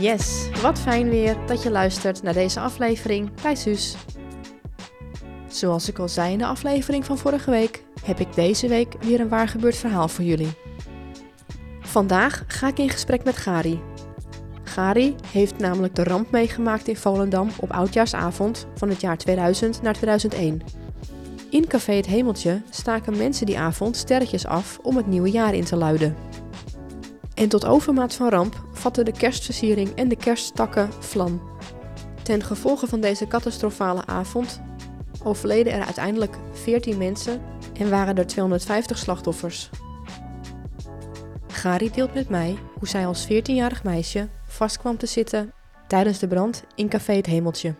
Yes, wat fijn weer dat je luistert naar deze aflevering bij Suus. Zoals ik al zei in de aflevering van vorige week, heb ik deze week weer een waar gebeurd verhaal voor jullie. Vandaag ga ik in gesprek met Gari. Gari heeft namelijk de ramp meegemaakt in Volendam op oudjaarsavond van het jaar 2000 naar 2001. In Café Het Hemeltje staken mensen die avond sterretjes af om het nieuwe jaar in te luiden. En tot overmaat van ramp vatten de kerstversiering en de kerststakken vlam. Ten gevolge van deze catastrofale avond overleden er uiteindelijk 14 mensen en waren er 250 slachtoffers. Gari deelt met mij hoe zij als 14-jarig meisje vast kwam te zitten tijdens de brand in Café Het Hemeltje.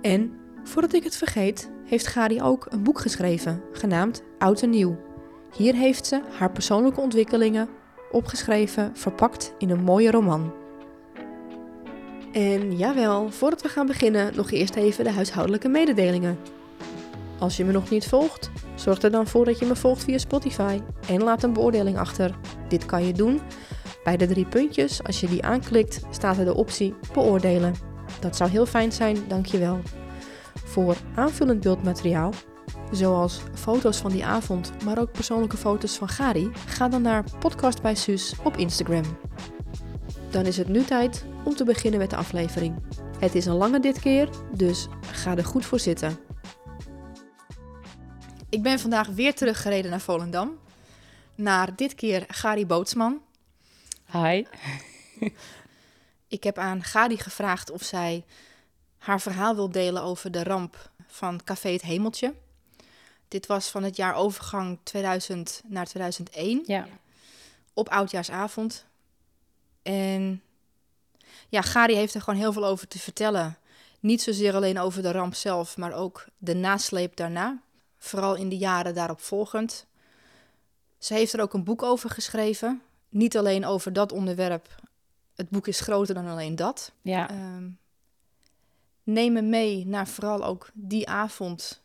En, voordat ik het vergeet, heeft Gari ook een boek geschreven, genaamd Oud en Nieuw. Hier heeft ze haar persoonlijke ontwikkelingen opgeschreven, verpakt in een mooie roman. En jawel, voordat we gaan beginnen, nog eerst even de huishoudelijke mededelingen. Als je me nog niet volgt, zorg er dan voor dat je me volgt via Spotify en laat een beoordeling achter. Dit kan je doen bij de drie puntjes. Als je die aanklikt, staat er de optie beoordelen. Dat zou heel fijn zijn, dankjewel. Voor aanvullend beeldmateriaal zoals foto's van die avond, maar ook persoonlijke foto's van Gari, ga dan naar Podcast bij Suus op Instagram. Dan is het nu tijd om te beginnen met de aflevering. Het is een lange dit keer, dus ga er goed voor zitten. Ik ben vandaag weer teruggereden naar Volendam. Naar dit keer Gari Bootsman. Hi. Ik heb aan Gari gevraagd of zij haar verhaal wil delen over de ramp van Café Het Hemeltje. Dit was van het jaar overgang 2000 naar 2001. Ja. Op oudjaarsavond. En ja, Gari heeft er gewoon heel veel over te vertellen. Niet zozeer alleen over de ramp zelf, maar ook de nasleep daarna. Vooral in de jaren daarop volgend. Ze heeft er ook een boek over geschreven. Niet alleen over dat onderwerp. Het boek is groter dan alleen dat. Ja. Um, neem me mee naar vooral ook die avond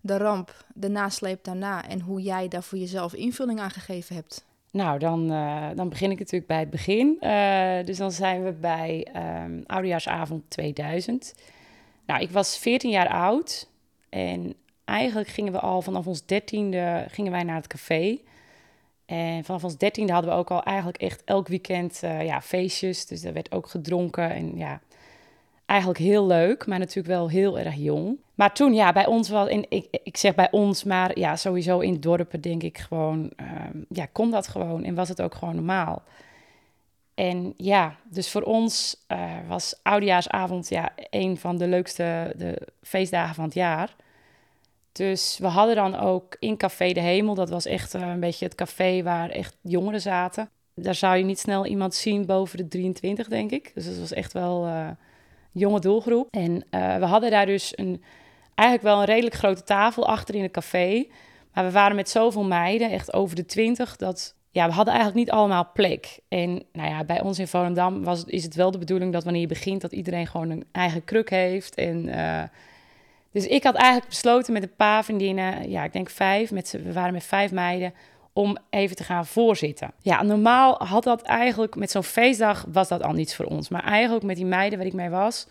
de ramp, de nasleep daarna en hoe jij daar voor jezelf invulling aan gegeven hebt? Nou, dan, uh, dan begin ik natuurlijk bij het begin. Uh, dus dan zijn we bij um, Oudejaarsavond 2000. Nou, ik was 14 jaar oud en eigenlijk gingen we al vanaf ons dertiende gingen wij naar het café. En vanaf ons dertiende hadden we ook al eigenlijk echt elk weekend uh, ja, feestjes. Dus er werd ook gedronken en ja, eigenlijk heel leuk, maar natuurlijk wel heel erg jong. Maar toen, ja, bij ons was, in, ik, ik zeg bij ons, maar ja, sowieso in dorpen denk ik gewoon, um, ja, kon dat gewoon en was het ook gewoon normaal. En ja, dus voor ons uh, was Oudejaarsavond ja, een van de leukste de feestdagen van het jaar. Dus we hadden dan ook in Café de Hemel, dat was echt uh, een beetje het café waar echt jongeren zaten. Daar zou je niet snel iemand zien boven de 23, denk ik. Dus dat was echt wel... Uh, jonge doelgroep. En uh, we hadden daar dus een, eigenlijk wel een redelijk grote tafel achter in het café. Maar we waren met zoveel meiden, echt over de twintig, dat ja, we hadden eigenlijk niet allemaal plek. En nou ja, bij ons in Volendam was, is het wel de bedoeling dat wanneer je begint, dat iedereen gewoon een eigen kruk heeft. En uh, dus ik had eigenlijk besloten met een paar vriendinnen, ja, ik denk vijf, met, we waren met vijf meiden, om even te gaan voorzitten. Ja, normaal had dat eigenlijk met zo'n feestdag was dat al niets voor ons. Maar eigenlijk met die meiden waar ik mee was,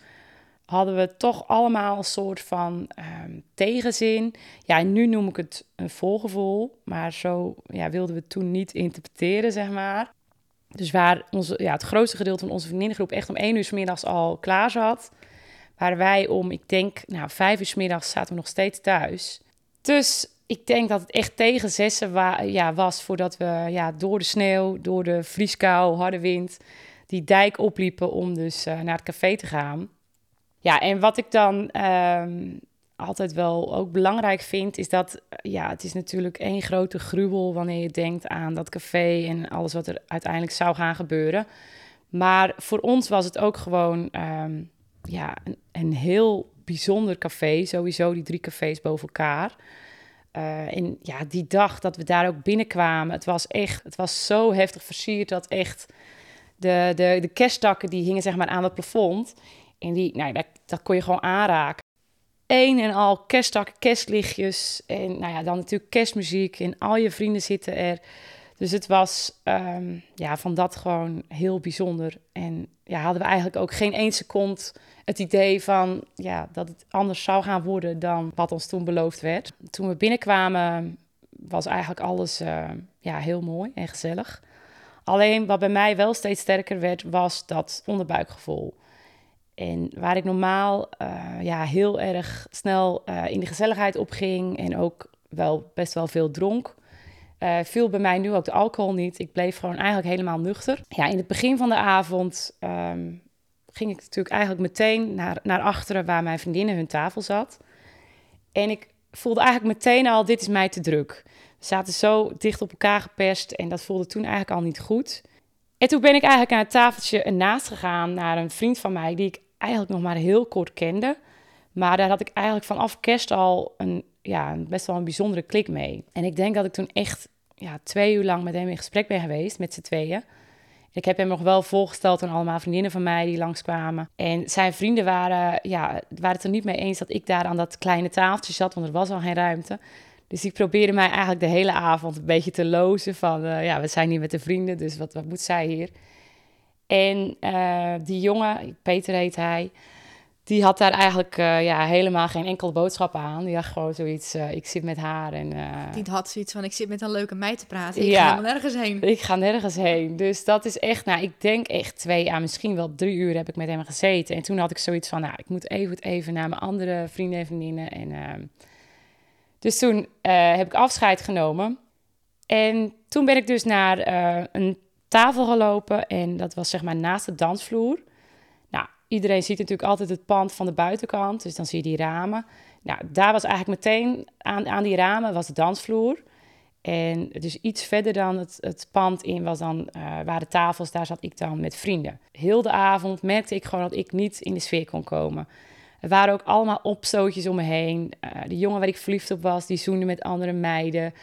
hadden we toch allemaal een soort van um, tegenzin. Ja, nu noem ik het een volgevoel, maar zo ja, wilden we het toen niet interpreteren, zeg maar. Dus waar onze, ja, het grootste gedeelte van onze vriendinnengroep echt om één uur s middags al klaar zat, waren wij om, ik denk, nou, vijf uur s middags zaten we nog steeds thuis. Dus ik denk dat het echt tegen zessen wa ja, was voordat we ja, door de sneeuw, door de vrieskou, harde wind, die dijk opliepen om dus uh, naar het café te gaan. Ja, en wat ik dan um, altijd wel ook belangrijk vind, is dat ja, het is natuurlijk één grote gruwel wanneer je denkt aan dat café en alles wat er uiteindelijk zou gaan gebeuren. Maar voor ons was het ook gewoon um, ja, een, een heel bijzonder café, sowieso die drie cafés boven elkaar. Uh, en ja, die dag dat we daar ook binnenkwamen, het was echt, het was zo heftig versierd dat echt de, de, de kerstdakken die hingen zeg maar aan het plafond. En die, nou, dat, dat kon je gewoon aanraken. Eén en al kerstdakken, kerstlichtjes en nou ja, dan natuurlijk kerstmuziek en al je vrienden zitten er. Dus het was ehm, ja, van dat gewoon heel bijzonder. En ja, hadden we eigenlijk ook geen één seconde het idee van ja, dat het anders zou gaan worden dan wat ons toen beloofd werd. Toen we binnenkwamen was eigenlijk alles uh, ja, heel mooi en gezellig. Alleen wat bij mij wel steeds sterker werd, was dat onderbuikgevoel. En waar ik normaal uh, ja, heel erg snel uh, in de gezelligheid opging en ook wel best wel veel dronk, uh, viel bij mij nu ook de alcohol niet. Ik bleef gewoon eigenlijk helemaal nuchter. Ja, in het begin van de avond um, ging ik natuurlijk eigenlijk meteen naar, naar achteren waar mijn vriendinnen hun tafel zat. En ik voelde eigenlijk meteen al, dit is mij te druk. We zaten zo dicht op elkaar geperst en dat voelde toen eigenlijk al niet goed. En toen ben ik eigenlijk aan het tafeltje ernaast gegaan naar een vriend van mij die ik eigenlijk nog maar heel kort kende. Maar daar had ik eigenlijk vanaf kerst al een, ja, best wel een bijzondere klik mee. En ik denk dat ik toen echt ja, twee uur lang met hem in gesprek ben geweest, met z'n tweeën. Ik heb hem nog wel voorgesteld aan allemaal vriendinnen van mij die langskwamen. En zijn vrienden waren, ja, waren het er niet mee eens dat ik daar aan dat kleine tafeltje zat, want er was al geen ruimte. Dus die probeerde mij eigenlijk de hele avond een beetje te lozen van, uh, ja, we zijn hier met de vrienden, dus wat, wat moet zij hier? En uh, die jongen, Peter heet hij, die had daar eigenlijk uh, ja, helemaal geen enkele boodschap aan. Die dacht gewoon zoiets, uh, ik zit met haar. En, uh, die had zoiets van, ik zit met een leuke meid te praten. Ik ja, ga nergens heen. Ik ga nergens heen. Dus dat is echt, nou, ik denk echt twee, ja, misschien wel drie uur heb ik met hem gezeten. En toen had ik zoiets van, nou, ik moet even, even naar mijn andere vrienden en vriendinnen. En, ehm, dus toen heb ik afscheid genomen. En toen ben ik dus naar een tafel gelopen. En dat was zeg maar naast de dansvloer iedereen ziet natuurlijk altijd het pand van de buitenkant, dus dan zie je die ramen. Nou, daar was eigenlijk meteen aan, aan die ramen was de dansvloer. En dus iets verder dan het, het pand in was dan, uh, waren tafels, daar zat ik dan met vrienden. Heel de avond merkte ik gewoon dat ik niet in de sfeer kon komen. Er waren ook allemaal opstootjes om me heen. Uh, de jongen waar ik verliefd op was, die zoende met andere meiden.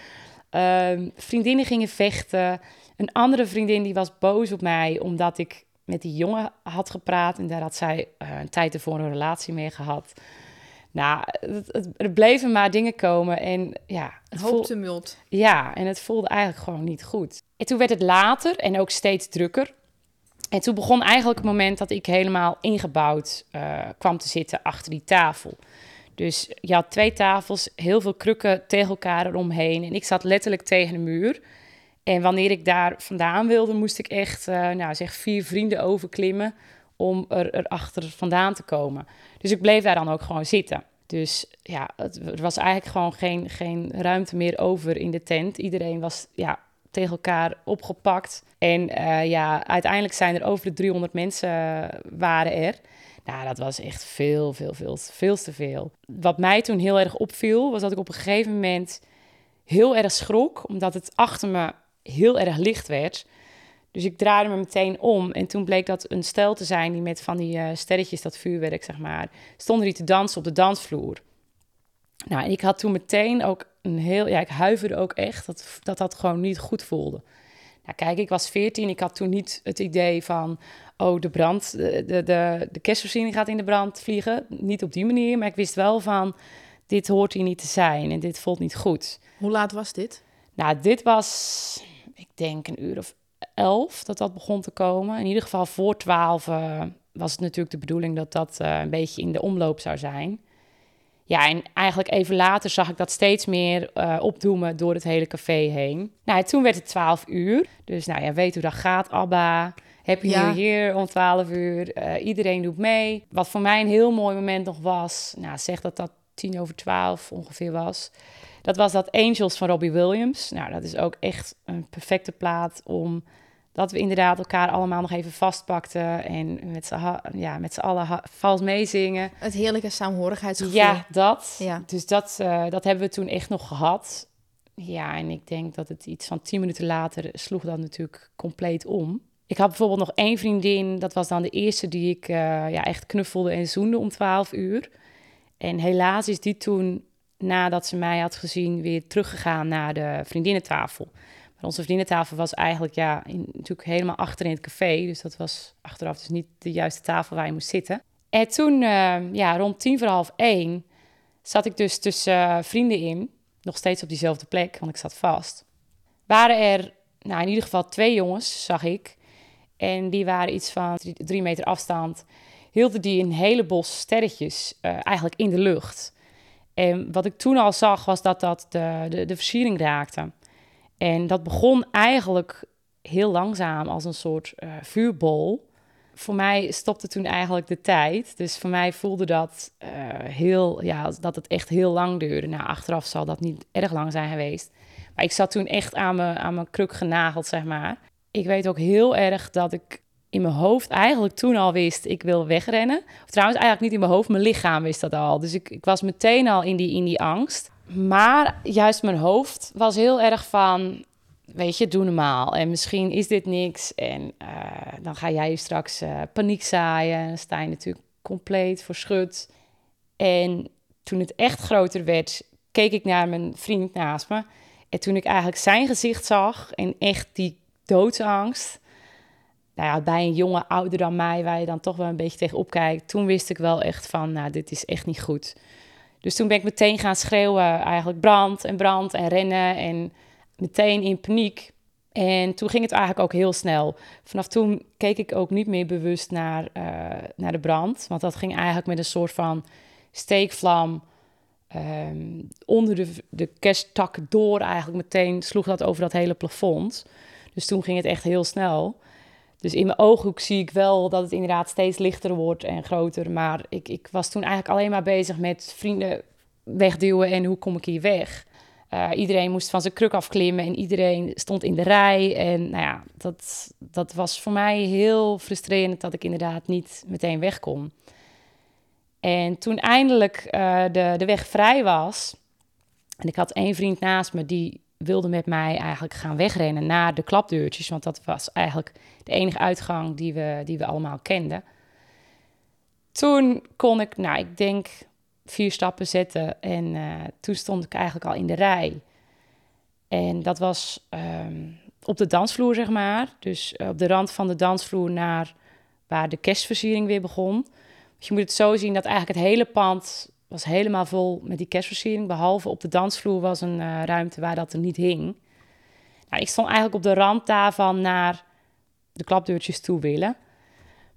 Uh, vriendinnen gingen vechten. Een andere vriendin die was boos op mij omdat ik met die jongen had gepraat. En daar had zij uh, een tijd ervoor een relatie mee gehad. Nou, het, het, er bleven maar dingen komen. En ja, het tumult. Ja, en het voelde eigenlijk gewoon niet goed. En toen werd het later en ook steeds drukker. En toen begon eigenlijk het moment dat ik helemaal ingebouwd uh, kwam te zitten achter die tafel. Dus je had twee tafels, heel veel krukken tegen elkaar eromheen. En ik zat letterlijk tegen de muur. En wanneer ik daar vandaan wilde, moest ik echt, uh, nou zeg, vier vrienden overklimmen om er, erachter vandaan te komen. Dus ik bleef daar dan ook gewoon zitten. Dus ja, het, er was eigenlijk gewoon geen, geen ruimte meer over in de tent. Iedereen was ja, tegen elkaar opgepakt. En uh, ja, uiteindelijk zijn er over de 300 mensen uh, waren er. Nou, dat was echt veel, veel, veel, veel te veel. Wat mij toen heel erg opviel, was dat ik op een gegeven moment heel erg schrok, omdat het achter me heel erg licht werd. Dus ik draaide me meteen om. En toen bleek dat een stel te zijn die met van die uh, sterretjes, dat vuurwerk, zeg maar, stonden die te dansen op de dansvloer. Nou, ik had toen meteen ook een heel, ja, ik huiverde ook echt dat dat, dat gewoon niet goed voelde. Nou, kijk, ik was 14, ik had toen niet het idee van, oh, de brand, de, de, de, de kerstvoorziening gaat in de brand vliegen. Niet op die manier, maar ik wist wel van, dit hoort hier niet te zijn en dit voelt niet goed. Hoe laat was dit? Nou, dit was denk een uur of elf dat dat begon te komen. In ieder geval voor twaalf uh, was het natuurlijk de bedoeling dat dat uh, een beetje in de omloop zou zijn. Ja, en eigenlijk even later zag ik dat steeds meer uh, opdoemen door het hele café heen. Nou, toen werd het 12 uur. Dus nou ja, weet hoe dat gaat, Abba. Heb je hier om 12 uur. Uh, iedereen doet mee. Wat voor mij een heel mooi moment nog was. Nou, zeg dat dat tien over twaalf ongeveer was. Dat was dat Angels van Robbie Williams. Nou, dat is ook echt een perfecte plaat om dat we inderdaad elkaar allemaal nog even vastpakten en met z'n ja, met allen vals meezingen. Het heerlijke saamhorigheidsgevoel. Ja, dat. Ja. Dus dat, uh, dat hebben we toen echt nog gehad. Ja, en ik denk dat het iets van tien minuten later sloeg dan natuurlijk compleet om. Ik had bijvoorbeeld nog één vriendin, dat was dan de eerste die ik uh, ja, echt knuffelde en zoende om 12 uur. En helaas is die toen nadat ze mij had gezien, weer teruggegaan naar de vriendinnentafel. Maar onze vriendinnentafel was eigenlijk ja, natuurlijk helemaal achter in het café. Dus dat was achteraf dus niet de juiste tafel waar je moest zitten. En toen, uh, ja, rond tien voor half één, zat ik dus tussen uh, vrienden in. Nog steeds op diezelfde plek, want ik zat vast. Waren er nou, in ieder geval twee jongens, zag ik. En die waren iets van drie, meter afstand. Hielden die een hele bos sterretjes uh, eigenlijk in de lucht. En wat ik toen al zag, was dat dat de, de, de versiering raakte. En dat begon eigenlijk heel langzaam als een soort uh, vuurbol. Voor mij stopte toen eigenlijk de tijd. Dus voor mij voelde dat uh, heel, ja, dat het echt heel lang duurde. Nou, achteraf zal dat niet erg lang zijn geweest. Maar ik zat toen echt aan mijn, aan mijn kruk genageld, zeg maar. Ik weet ook heel erg dat ik in mijn hoofd eigenlijk toen al wist, ik wil wegrennen. Of trouwens eigenlijk niet in mijn hoofd, mijn lichaam wist dat al. Dus ik, ik was meteen al in die, in die angst. Maar juist mijn hoofd was heel erg van, weet je, doe normaal. En misschien is dit niks. En uh, dan ga jij straks uh, paniek zaaien. En dan sta je natuurlijk compleet voor schut. En toen het echt groter werd, keek ik naar mijn vriend naast me. En toen ik eigenlijk zijn gezicht zag en echt die doodsangst. Nou ja, bij een jongen ouder dan mij, waar je dan toch wel een beetje tegenop kijkt. Toen wist ik wel echt van, nou, dit is echt niet goed. Dus toen ben ik meteen gaan schreeuwen, eigenlijk brand en brand en rennen en meteen in paniek. En toen ging het eigenlijk ook heel snel. Vanaf toen keek ik ook niet meer bewust naar, uh, naar de brand, want dat ging eigenlijk met een soort van steekvlam um, onder de, de kersttak door eigenlijk meteen sloeg dat over dat hele plafond. Dus toen ging het echt heel snel. Dus in mijn ooghoek zie ik wel dat het inderdaad steeds lichter wordt en groter. Maar ik, ik was toen eigenlijk alleen maar bezig met vrienden wegduwen en hoe kom ik hier weg. Uh, iedereen moest van zijn kruk afklimmen en iedereen stond in de rij. En nou ja, dat, dat was voor mij heel frustrerend dat ik inderdaad niet meteen weg kon. En toen eindelijk uh, de, de weg vrij was, en ik had één vriend naast me die wilde met mij eigenlijk gaan wegrennen naar de klapdeurtjes, want dat was eigenlijk de enige uitgang die we, die we allemaal kenden. Toen kon ik, nou, ik denk vier stappen zetten en uh, toen stond ik eigenlijk al in de rij. En dat was um, op de dansvloer, zeg maar. Dus uh, op de rand van de dansvloer naar waar de kerstversiering weer begon. Dus je moet het zo zien dat eigenlijk het hele pand was helemaal vol met die kerstversiering. Behalve op de dansvloer was een uh, ruimte waar dat er niet hing. Nou, ik stond eigenlijk op de rand daarvan naar de klapdeurtjes toe willen.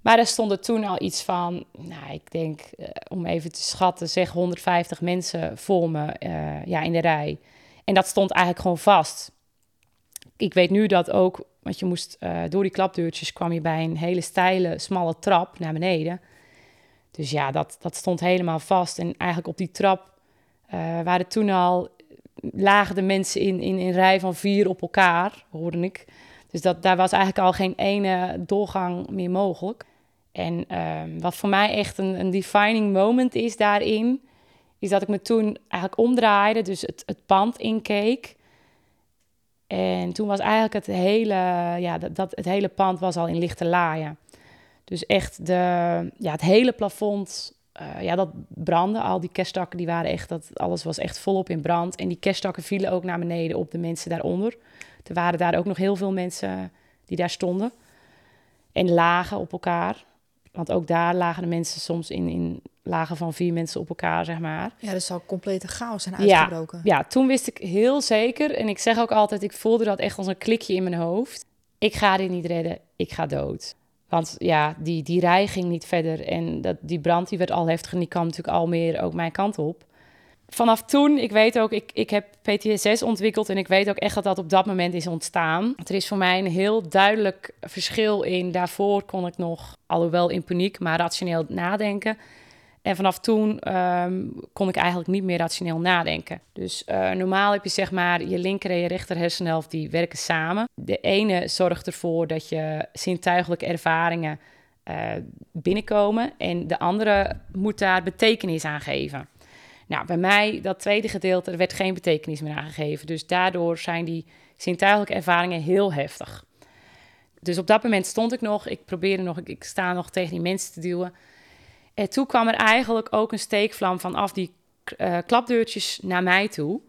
Maar er stonden toen al iets van, nou, ik denk, uh, om even te schatten, zeg 150 mensen voor me uh, ja, in de rij. En dat stond eigenlijk gewoon vast. Ik weet nu dat ook, want je moest door die klapdeurtjes kwam je bij een hele steile, smalle trap naar beneden. Dus ja, dat, dat stond helemaal vast. En eigenlijk op die trap uh, waren toen al lagen de mensen in, in een rij van vier op elkaar, hoorde ik. Dus dat, daar was eigenlijk al geen ene doorgang meer mogelijk. En uh, wat voor mij echt een, een defining moment is daarin, is dat ik me toen eigenlijk omdraaide, dus het, het pand inkeek. En toen was eigenlijk het hele, ja, dat, dat, het hele pand was al in lichte laaien. Dus echt de, ja, het hele plafond, uh, ja, dat brandde. Al die kerstakken, die waren echt, dat, alles was echt volop in brand. En die kerstakken vielen ook naar beneden op de mensen daaronder. Er waren daar ook nog heel veel mensen die daar stonden. En lagen op elkaar. Want ook daar lagen de mensen soms in, in lagen van vier mensen op elkaar, zeg maar. Ja, dus zal complete chaos zijn uitgebroken. Ja, ja, toen wist ik heel zeker, en ik zeg ook altijd, ik voelde dat echt als een klikje in mijn hoofd. Ik ga dit niet redden, ik ga dood. Want ja, die, die rij ging niet verder. En dat, die brand die werd al heftig en die kwam natuurlijk al meer ook mijn kant op. Vanaf toen, ik weet ook, ik, ik heb PTSS ontwikkeld en ik weet ook echt dat dat op dat moment is ontstaan. Er is voor mij een heel duidelijk verschil in. Daarvoor kon ik nog, alhoewel in paniek, maar rationeel nadenken. En vanaf toen um, kon ik eigenlijk niet meer rationeel nadenken. Dus uh, normaal heb je zeg maar je linker en je rechter hersenhelft die werken samen. De ene zorgt ervoor dat je zintuigelijke ervaringen uh, binnenkomen en de andere moet daar betekenis aan geven. Nou, bij mij, dat tweede gedeelte, er werd geen betekenis meer aangegeven. Dus daardoor zijn die zintuigelijke ervaringen heel heftig. Dus op dat moment stond ik nog, ik probeerde nog, ik, ik sta nog tegen die mensen te duwen. En toen kwam er eigenlijk ook een steekvlam vanaf die uh, klapdeurtjes naar mij toe.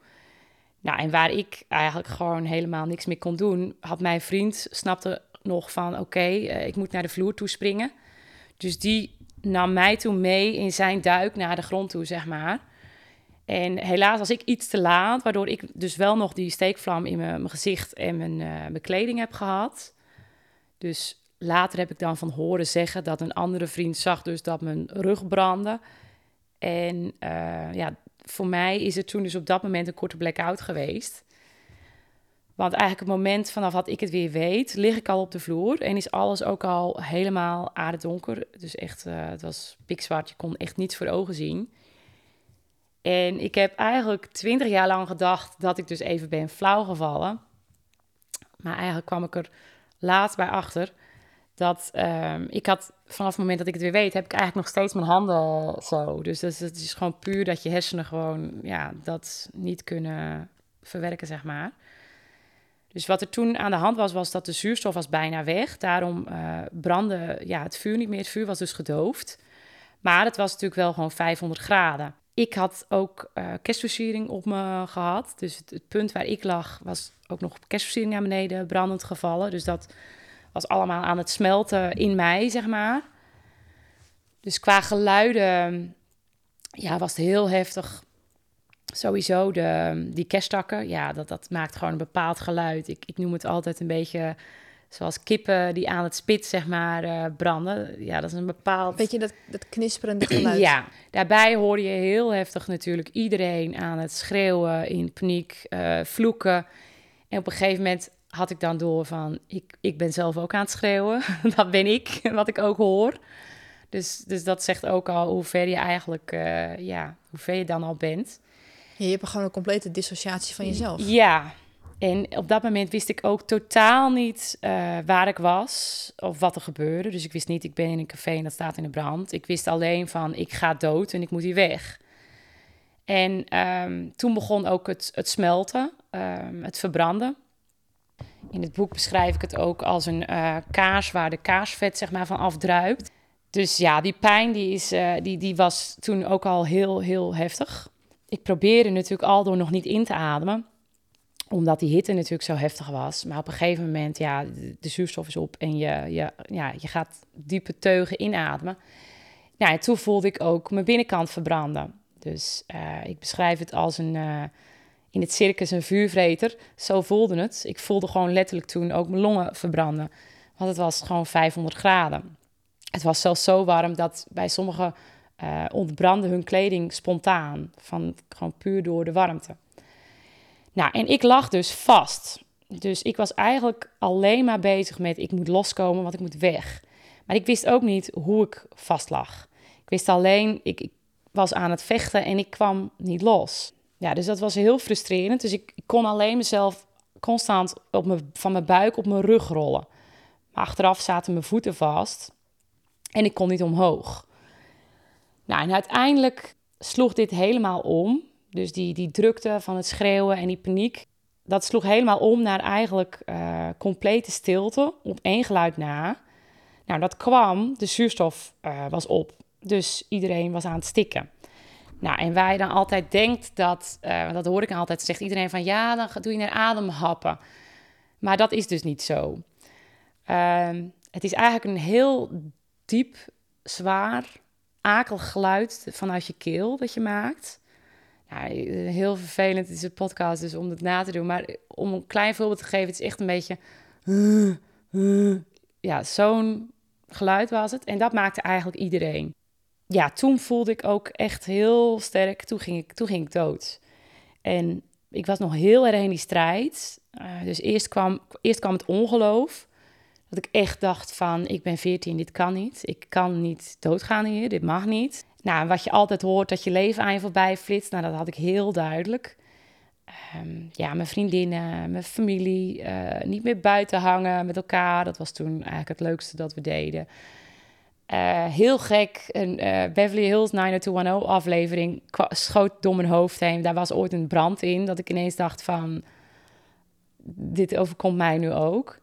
Nou, en waar ik eigenlijk gewoon helemaal niks meer kon doen, had mijn vriend snapte nog van: oké, uh, ik moet naar de vloer toe springen. Dus die nam mij toen mee in zijn duik naar de grond toe, zeg maar. En helaas was ik iets te laat, waardoor ik dus wel nog die steekvlam in mijn, mijn gezicht en mijn, uh, mijn kleding heb gehad. Dus later heb ik dan van horen zeggen dat een andere vriend zag dus dat mijn rug brandde. En uh, ja, voor mij is het toen dus op dat moment een korte blackout geweest. Want eigenlijk het moment vanaf dat ik het weer weet, lig ik al op de vloer en is alles ook al helemaal aardedonker. Dus echt, uh, het was pikzwart, je kon echt niets voor ogen zien. En ik heb eigenlijk twintig jaar lang gedacht dat ik dus even ben flauw gevallen. Maar eigenlijk kwam ik er laat bij achter dat um, ik had vanaf het moment dat ik het weer weet, heb ik eigenlijk nog steeds mijn handen zo. Dus het is gewoon puur dat je hersenen gewoon ja, dat niet kunnen verwerken, zeg maar. Dus wat er toen aan de hand was, was dat de zuurstof was bijna weg. Daarom uh, brandde ja, het vuur niet meer. Het vuur was dus gedoofd. Maar het was natuurlijk wel gewoon 500 graden. Ik had ook uh, kerstversiering op me gehad. Dus het, het, punt waar ik lag was ook nog kerstversiering naar beneden brandend gevallen. Dus dat was allemaal aan het smelten in mij, zeg maar. Dus qua geluiden ja, was het heel heftig. Sowieso de, die kersttakken, ja, dat, dat maakt gewoon een bepaald geluid. Ik, ik noem het altijd een beetje zoals kippen die aan het spit, zeg maar, uh, branden. Ja, dat is een bepaald... Weet je, dat, dat knisperende geluid. ja, daarbij hoor je heel heftig natuurlijk iedereen aan het schreeuwen, in paniek, uh, vloeken. En op een gegeven moment had ik dan door van, ik, ik ben zelf ook aan het schreeuwen. dat ben ik, wat ik ook hoor. Dus, dus dat zegt ook al hoe ver je eigenlijk, uh, ja, hoe ver je dan al bent. Ja, je hebt gewoon een complete dissociatie van jezelf. Ja, en op dat moment wist ik ook totaal niet uh, waar ik was of wat er gebeurde. Dus ik wist niet, ik ben in een café en dat staat in de brand. Ik wist alleen van, ik ga dood en ik moet hier weg. En um, toen begon ook het, het smelten, um, het verbranden. In het boek beschrijf ik het ook als een uh, kaas waar de kaasvet zeg maar, van afdruipt. Dus ja, die pijn die is, uh, die, die was toen ook al heel, heel heftig. Ik probeerde natuurlijk al door nog niet in te ademen omdat die hitte natuurlijk zo heftig was. Maar op een gegeven moment, ja, de, zuurstof is op en je, je, ja, je gaat diepe teugen inademen. Nou, en toen voelde ik ook mijn binnenkant verbranden. Dus uh, ik beschrijf het als een, in het circus een vuurvreter. Zo voelde het. Ik voelde gewoon letterlijk toen ook mijn longen verbranden. Want het was gewoon 500 graden. Het was zelfs zo warm dat bij sommigen uh, ontbrandde hun kleding spontaan. Van, gewoon puur door de warmte. Nou, en ik lag dus vast. Dus ik was eigenlijk alleen maar bezig met ik moet loskomen, want ik moet weg. Maar ik wist ook niet hoe ik vast lag. Ik wist alleen, ik, ik was aan het vechten en ik kwam niet los. Ja, dus dat was heel frustrerend. Dus ik, kon alleen mezelf constant op mijn, van mijn buik op mijn rug rollen. Maar achteraf zaten mijn voeten vast en ik kon niet omhoog. Nou, en uiteindelijk sloeg dit helemaal om. Dus die, die drukte van het schreeuwen en die paniek, dat sloeg helemaal om naar eigenlijk uh, complete stilte op één geluid na. Nou, dat kwam, de zuurstof uh, was op, dus iedereen was aan het stikken. Nou, en waar je dan altijd denkt dat, uh, dat hoor ik altijd, zegt iedereen van ja, dan doe je naar ademhappen. Maar dat is dus niet zo. Uh, het is eigenlijk een heel diep, zwaar, akelig geluid vanuit je keel dat je maakt ja, heel vervelend is een podcast, dus om het na te doen. Maar om een klein voorbeeld te geven, het is echt een beetje... Ja, zo'n geluid was het. En dat maakte eigenlijk iedereen. Ja, toen voelde ik ook echt heel sterk, toen ging ik, toen ging ik dood. En ik was nog heel erg in die strijd. Uh, dus eerst kwam, eerst kwam het ongeloof. Dat ik echt dacht van, ik ben 14, dit kan niet. Ik kan niet doodgaan hier, dit mag niet. Nou, wat je altijd hoort, dat je leven aan je voorbij flitst. Nou, dat had ik heel duidelijk. Um, ja, mijn vriendinnen, mijn familie, uh, niet meer buiten hangen met elkaar. Dat was toen eigenlijk het leukste dat we deden. Uh, heel gek, een uh, Beverly Hills 90210 aflevering schoot door mijn hoofd heen. Daar was ooit een brand in, dat ik ineens dacht van... dit overkomt mij nu ook.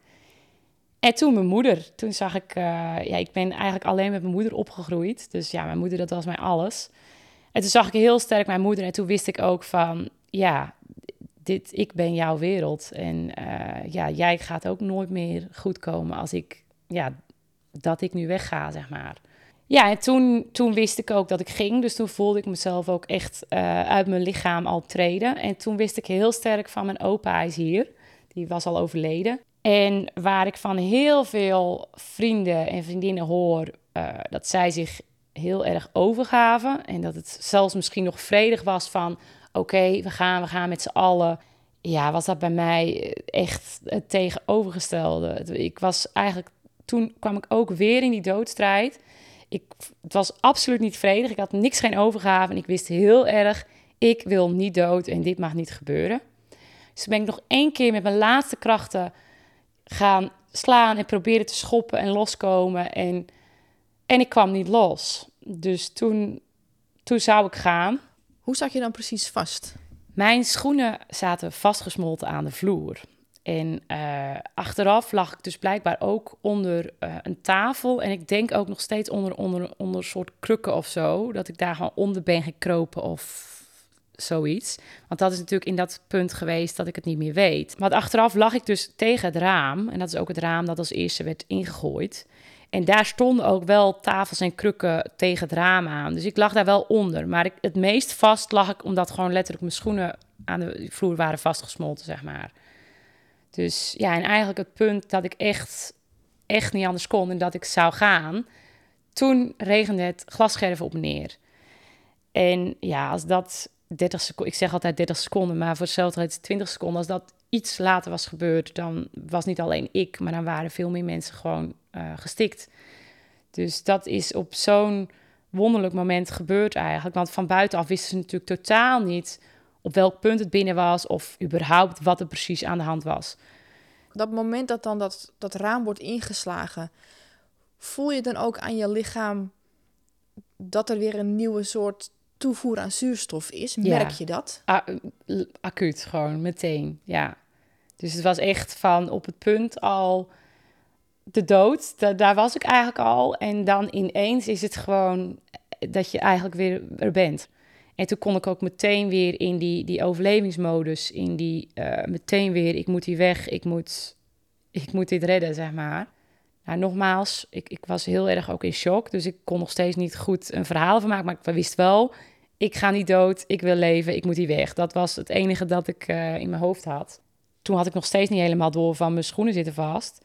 En toen mijn moeder. Toen zag ik, uh, ja, ik ben eigenlijk alleen met mijn moeder opgegroeid. Dus ja, mijn moeder, dat was mij alles. En toen zag ik heel sterk mijn moeder. En toen wist ik ook van, ja, dit, ik ben jouw wereld. En ja, jij gaat ook nooit meer goed komen als ik, ja, dat ik nu wegga, zeg maar. Ja, en toen, toen wist ik ook dat ik ging. Dus toen voelde ik mezelf ook echt eh, uit mijn lichaam al treden. En toen wist ik heel sterk van mijn opa, hij is hier. Die was al overleden. En waar ik van heel veel vrienden en vriendinnen hoor uh, dat zij zich heel erg overgaven. En dat het zelfs misschien nog vredig was van... oké, we gaan, we gaan met z'n allen. Ja, was dat bij mij echt het tegenovergestelde. Ik was eigenlijk... Toen kwam ik ook weer in die doodstrijd. Ik, het was absoluut niet vredig. Ik had niks geen overgave. En ik wist heel erg, ik wil niet dood en dit mag niet gebeuren. Dus ben ik nog één keer met mijn laatste krachten gaan slaan en proberen te schoppen en loskomen. En, en ik kwam niet los. Dus toen, toen zou ik gaan. Hoe zat je dan precies vast? Mijn schoenen zaten vastgesmolten aan de vloer. En uh, achteraf lag ik dus blijkbaar ook onder uh, een tafel. En ik denk ook nog steeds onder, onder, onder een soort krukken of zo. Dat ik daar gewoon onder ben gekropen of zoiets. Want dat is natuurlijk in dat punt geweest dat ik het niet meer weet. Maar achteraf lag ik dus tegen het raam. En dat is ook het raam dat als eerste werd ingegooid. En daar stonden ook wel tafels en krukken tegen het raam aan. Dus ik lag daar wel onder. Maar het meest vast lag ik omdat gewoon letterlijk mijn schoenen aan de vloer waren vastgesmolten, zeg maar. Dus ja, en eigenlijk het punt dat ik echt, echt niet anders kon en dat ik zou gaan. Toen regende het glasscherven op neer. En ja, als dat 30 seconden, ik zeg altijd 30 seconden, maar voor hetzelfde het 20 seconden. Als dat iets later was gebeurd, dan was niet alleen ik, maar dan waren veel meer mensen gewoon uh, gestikt. Dus dat is op zo'n wonderlijk moment gebeurd eigenlijk. Want van buitenaf wisten ze natuurlijk totaal niet op welk punt het binnen was of überhaupt wat er precies aan de hand was. Dat moment dat dan dat, dat raam wordt ingeslagen, voel je dan ook aan je lichaam dat er weer een nieuwe soort toevoer aan zuurstof is? Merk je dat? acuut, gewoon meteen, ja. Dus het was echt van op het punt al de dood, daar was ik eigenlijk al. En dan ineens is het gewoon dat je eigenlijk weer er bent. En toen kon ik ook meteen weer in die, die overlevingsmodus, in die uh, meteen weer, ik moet hier weg, ik moet, ik moet dit redden, zeg maar. Nou, nogmaals, ik, ik was heel erg ook in shock, dus ik kon nog steeds niet goed een verhaal van maken, maar ik wist wel, ik ga niet dood, ik wil leven, ik moet hier weg. Dat was het enige dat ik uh, in mijn hoofd had. Toen had ik nog steeds niet helemaal door van mijn schoenen zitten vast.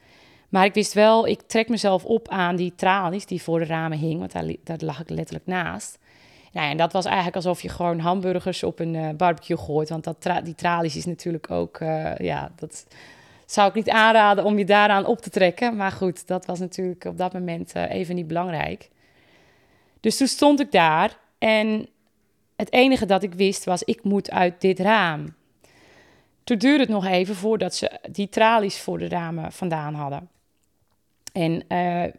Maar ik wist wel, ik trek mezelf op aan die tralies die voor de ramen hing, want daar, daar lag ik letterlijk naast. Nou, en dat was eigenlijk alsof je gewoon hamburgers op een uh, barbecue gooit. Want dat die tralies is natuurlijk ook, uh, ja, dat zou ik niet aanraden om je daaraan op te trekken. Maar goed, dat was natuurlijk op dat moment uh, even niet belangrijk. Dus toen stond ik daar en het enige dat ik wist was, ik moet uit dit raam. Toen duurde het nog even voordat ze die tralies voor de ramen vandaan hadden. En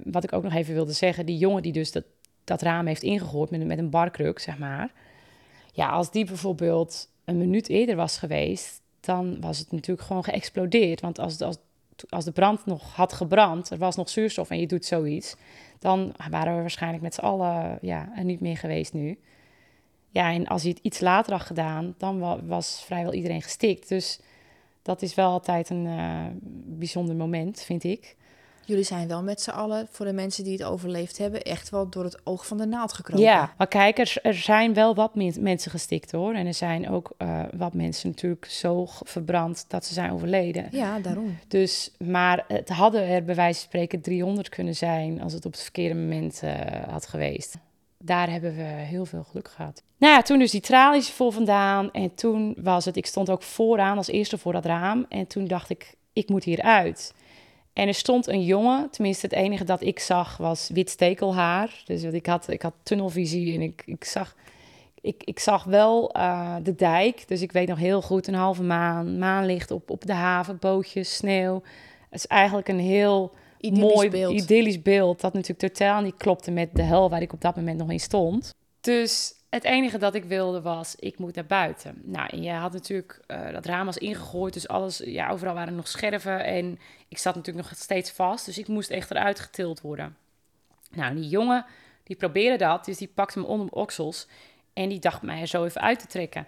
wat ik ook nog even wilde zeggen, die jongen die dus dat, dat raam heeft ingegooid met, met een barkruk, zeg maar. Ja, als die bijvoorbeeld een minuut eerder was geweest, dan was het natuurlijk gewoon geëxplodeerd. Want als, als, als de brand nog had gebrand, er was nog zuurstof en je doet zoiets, dan waren we waarschijnlijk met z'n allen ja, er niet meer geweest nu. Ja, en als je het iets later had gedaan, dan was vrijwel iedereen gestikt. Dus dat is wel altijd een uh, bijzonder moment, vind ik. Jullie zijn wel met z'n allen, voor de mensen die het overleefd hebben, echt wel door het oog van de naald gekropen. Ja, maar kijk, er, er zijn wel wat mensen gestikt hoor. En er zijn ook uh, wat mensen natuurlijk zo verbrand dat ze zijn overleden. Ja, daarom. Dus, maar het hadden er bij wijze van spreken 300 kunnen zijn als het op het verkeerde moment uh, had geweest. Daar hebben we heel veel geluk gehad. Nou ja, toen dus die tralies vol vandaan. En toen was het, ik stond ook vooraan als eerste voor dat raam. En toen dacht ik, ik moet hieruit. En er stond een jongen, tenminste het enige dat ik zag was wit stekelhaar. Dus ik had, ik had tunnelvisie en ik, ik, zag, ik, ik zag wel uh, de dijk. Dus ik weet nog heel goed, een halve maan, maanlicht op, op de haven, bootjes, sneeuw. Het is eigenlijk een heel idyllisch mooi, beeld. idyllisch beeld. Dat natuurlijk totaal niet klopte met de hel waar ik op dat moment nog in stond. Dus het enige dat ik wilde was, ik moet naar buiten. Nou, en je had natuurlijk, uh, dat raam was ingegooid, dus alles, ja, overal waren nog scherven. En ik zat natuurlijk nog steeds vast, dus ik moest echt eruit getild worden. Nou, die jongen, die probeerde dat, dus die pakte me onder mijn oksels. En die dacht mij er zo even uit te trekken.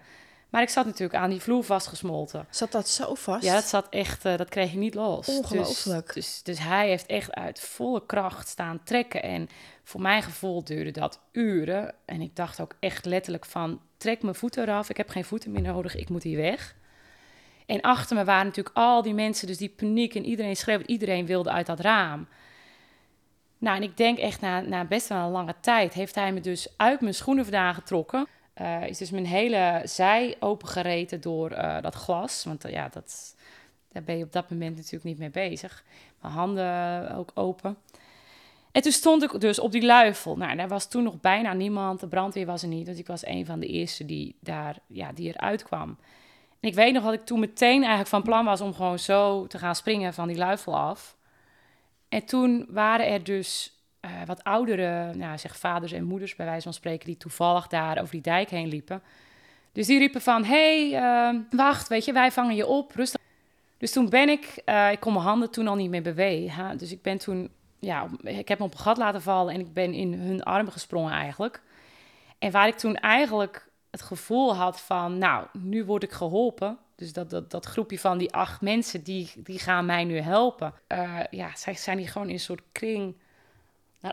Maar ik zat natuurlijk aan die vloer vastgesmolten. Zat dat zo vast? Ja, dat zat echt, uh, dat kreeg je niet los. Dus- Ongelooflijk. Dus, dus, dus, hij heeft echt uit volle kracht staan trekken. En voor mijn gevoel duurde dat uren. En ik dacht ook echt letterlijk van, trek mijn voeten eraf. Ik heb geen voeten meer nodig, ik moet hier weg. En achter me waren natuurlijk al die mensen, dus die paniek en iedereen schreeuwde, iedereen wilde uit dat raam. Nou, en ik denk echt na, na best wel een lange tijd heeft hij me dus uit mijn schoenen vandaan getrokken. Uh, is dus mijn hele zij opengereten door uh, dat glas. Want uh, ja, dat, daar ben je op dat moment natuurlijk niet mee bezig. Mijn handen ook open. En toen stond ik dus op die luifel. Nou, daar was toen nog bijna niemand. De brandweer was er niet. Dus ik was een van de eerste die, daar, ja, die eruit kwam. En ik weet nog dat ik toen meteen eigenlijk van plan was om gewoon zo te gaan springen van die luifel af. En toen waren er dus uh, wat oudere, nou, zeg vaders en moeders bij wijze van spreken, die toevallig daar over die dijk heen liepen. Dus die riepen van, hey, uh, wacht, weet je, wij vangen je op, rustig. Dus toen ben ik, uh, ik kon mijn handen toen al niet meer bewegen. Dus ik ben toen, ja, ik heb me op een gat laten vallen en ik ben in hun armen gesprongen eigenlijk. En waar ik toen eigenlijk het gevoel had van, nou, nu word ik geholpen. Dus dat, dat, dat groepje van die acht mensen, die, die gaan mij nu helpen. Uh, ja, zij zijn hier gewoon in een soort kring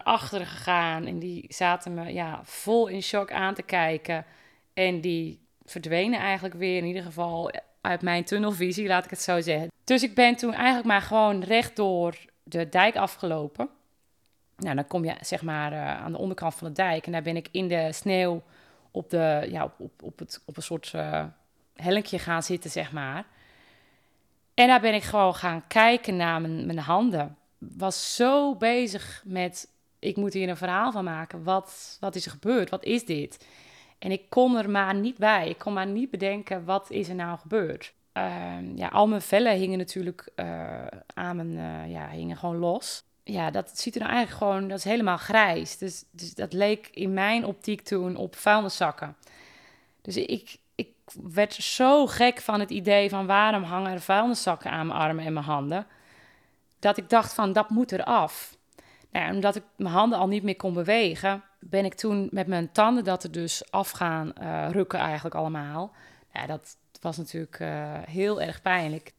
naar gegaan. En die zaten me ja, vol in shock aan te kijken. En die verdwenen eigenlijk weer, in ieder geval uit mijn tunnelvisie, laat ik het zo zeggen. Dus ik ben toen eigenlijk maar gewoon rechtdoor de dijk afgelopen. Nou, dan kom je zeg maar uh, aan de onderkant van de dijk. En daar ben ik in de sneeuw op, de, ja, op, op, op, het, op een soort uh, hellinkje gaan zitten, zeg maar. En daar ben ik gewoon gaan kijken naar mijn, mijn handen. Was zo bezig met ik moet hier een verhaal van maken. Wat, wat is er gebeurd? Wat is dit? En ik kon er maar niet bij. Ik kon maar niet bedenken, wat is er nou gebeurd? Uh, ja, al mijn vellen hingen natuurlijk uh, aan mijn, uh, ja, hingen gewoon los. Ja, dat ziet er nou eigenlijk gewoon, dat is helemaal grijs. Dus, dus dat leek in mijn optiek toen op vuilniszakken. Dus ik, ik werd zo gek van het idee van waarom hangen er vuilniszakken aan mijn armen en mijn handen. Dat ik dacht van, dat moet eraf. Nou, omdat ik mijn handen al niet meer kon bewegen, ben ik toen met mijn tanden dat er dus af gaan uh, rukken eigenlijk allemaal. Dat was natuurlijk uh, heel erg pijnlijk.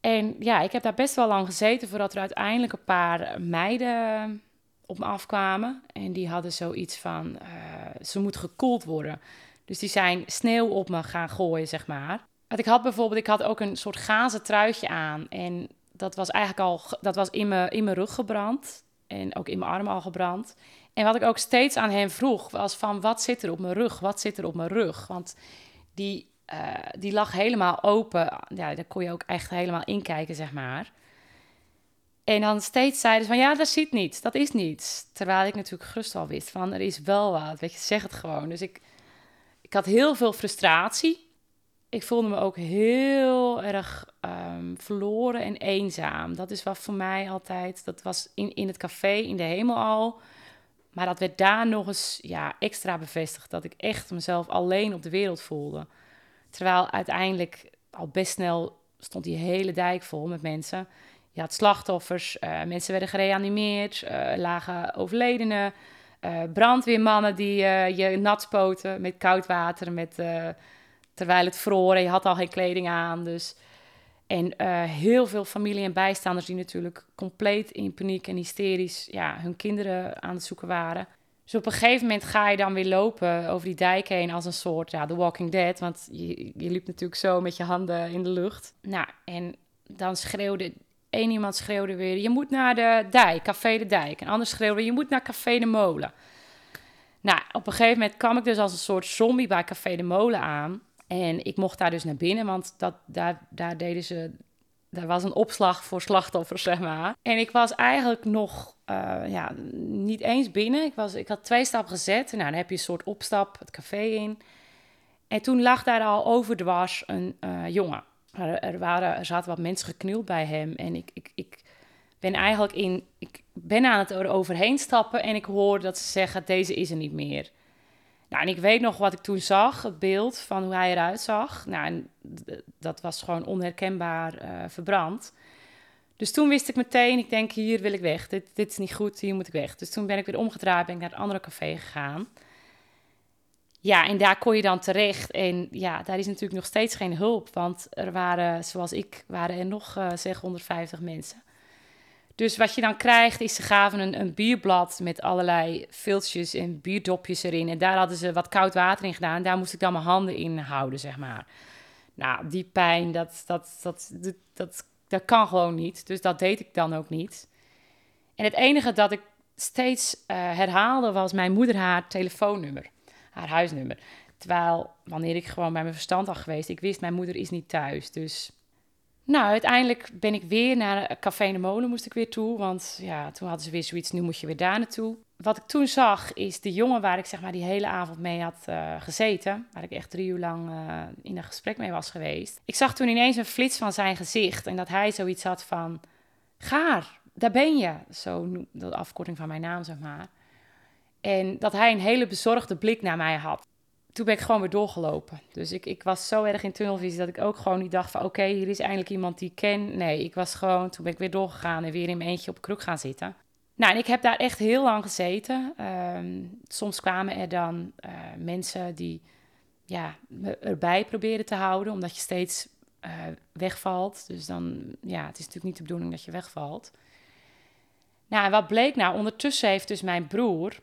En ja, ik heb daar best wel lang gezeten voordat er uiteindelijk een paar meiden op me afkwamen. En die hadden zoiets van, uh, ze moet gekoeld worden. Dus die zijn sneeuw op me gaan gooien, zeg maar. Want ik had bijvoorbeeld, ik had ook een soort gazen truitje aan. En dat was eigenlijk al, dat was in mijn, in mijn rug gebrand en ook in mijn armen al gebrand. En wat ik ook steeds aan hem vroeg, was van wat zit er op mijn rug? Wat zit er op mijn rug? Want die, uh, die lag helemaal open. Ja, daar kon je ook echt helemaal inkijken, zeg maar. En dan steeds zeiden ze van ja, dat ziet niets, dat is niets. Terwijl ik natuurlijk gerust al wist van er is wel wat, weet je, zeg het gewoon. Dus ik, ik had heel veel frustratie. Ik voelde me ook heel erg um, verloren en eenzaam. Dat is wat voor mij altijd, dat was in, in het café in de hemel al. Maar dat werd daar nog eens ja, extra bevestigd. Dat ik echt mezelf alleen op de wereld voelde. Terwijl uiteindelijk al best snel stond die hele dijk vol met mensen. Je had slachtoffers, uh, mensen werden gereanimeerd, uh, lagen overledenen, uh, brandweermannen die je nat spoten met koud water, met, terwijl het vroor en je had al geen kleding aan. Dus. En heel veel familie en bijstanders die natuurlijk compleet in paniek en hysterisch ja, hun kinderen aan het zoeken waren. Dus op een gegeven moment ga je dan weer lopen over die dijk heen als een soort, ja, The Walking Dead. Want je, je liep natuurlijk zo met je handen in de lucht. Nou, en dan schreeuwde Eén iemand schreeuwde weer: Je moet naar de dijk, Café de Dijk. En anders schreeuwde: Je moet naar Café de Molen. Nou, op een gegeven moment kwam ik dus als een soort zombie bij Café de Molen aan. En ik mocht daar dus naar binnen, want dat, daar, daar deden ze. Daar was een opslag voor slachtoffers, zeg maar. En ik was eigenlijk nog uh, ja, niet eens binnen. Ik, was, ik had twee stappen gezet. Nou, dan heb je een soort opstap het café in. En toen lag daar al overdwars een uh, jongen. Er, waren, er zaten wat mensen geknield bij hem. En ik, ik, ik ben eigenlijk in. Ik ben aan het er overheen stappen. En ik hoor dat ze zeggen: deze is er niet meer. En ik weet nog wat ik toen zag, het beeld van hoe hij eruit zag. Nou, dat was gewoon onherkenbaar uh, verbrand. Dus toen wist ik meteen, ik denk, hier wil ik weg. Dit, dit is niet goed, hier moet ik weg. Dus toen ben ik weer omgedraaid, ben ik naar het andere café gegaan. Ja, en daar kon je dan terecht. En ja, daar is natuurlijk nog steeds geen hulp. Want er waren, zoals ik, waren er nog uh, zeg 150 mensen. Dus wat je dan krijgt, is ze gaven een, een bierblad met allerlei filtjes en bierdopjes erin. En daar hadden ze wat koud water in gedaan. Daar moest ik dan mijn handen in houden, zeg maar. Nou, die pijn, dat, dat, dat, dat, dat, kan gewoon niet. Dus dat deed ik dan ook niet. En het enige dat ik steeds uh, herhaalde was mijn moeder haar telefoonnummer, haar huisnummer. Terwijl wanneer ik gewoon bij mijn verstand had geweest, ik wist mijn moeder is niet thuis. Dus nou, uiteindelijk ben ik weer naar Café de Molen moest ik weer toe. Want ja, toen hadden ze weer zoiets, nu moet je weer daar naartoe. Wat ik toen zag, is de jongen waar ik zeg maar die hele avond mee had uh, gezeten. Waar ik echt drie uur lang uh, in een gesprek mee was geweest. Ik zag toen ineens een flits van zijn gezicht. En dat hij zoiets had van, Gaar, daar ben je. Zo de afkorting van mijn naam, zeg maar. En dat hij een hele bezorgde blik naar mij had toen ben ik gewoon weer doorgelopen. Dus ik, ik was zo erg in tunnelvisie dat ik ook gewoon niet dacht van... oké, hier is eindelijk iemand die ik ken. Nee, ik was gewoon... Toen ben ik weer doorgegaan en weer in mijn eentje op kruk gaan zitten. Nou, en ik heb daar echt heel lang gezeten. Ehm, soms kwamen er dan uh, mensen die ja, me erbij probeerden te houden... omdat je steeds uh, wegvalt. Dus dan, ja, het is natuurlijk niet de bedoeling dat je wegvalt. Nou, en wat bleek nou? Ondertussen heeft dus mijn broer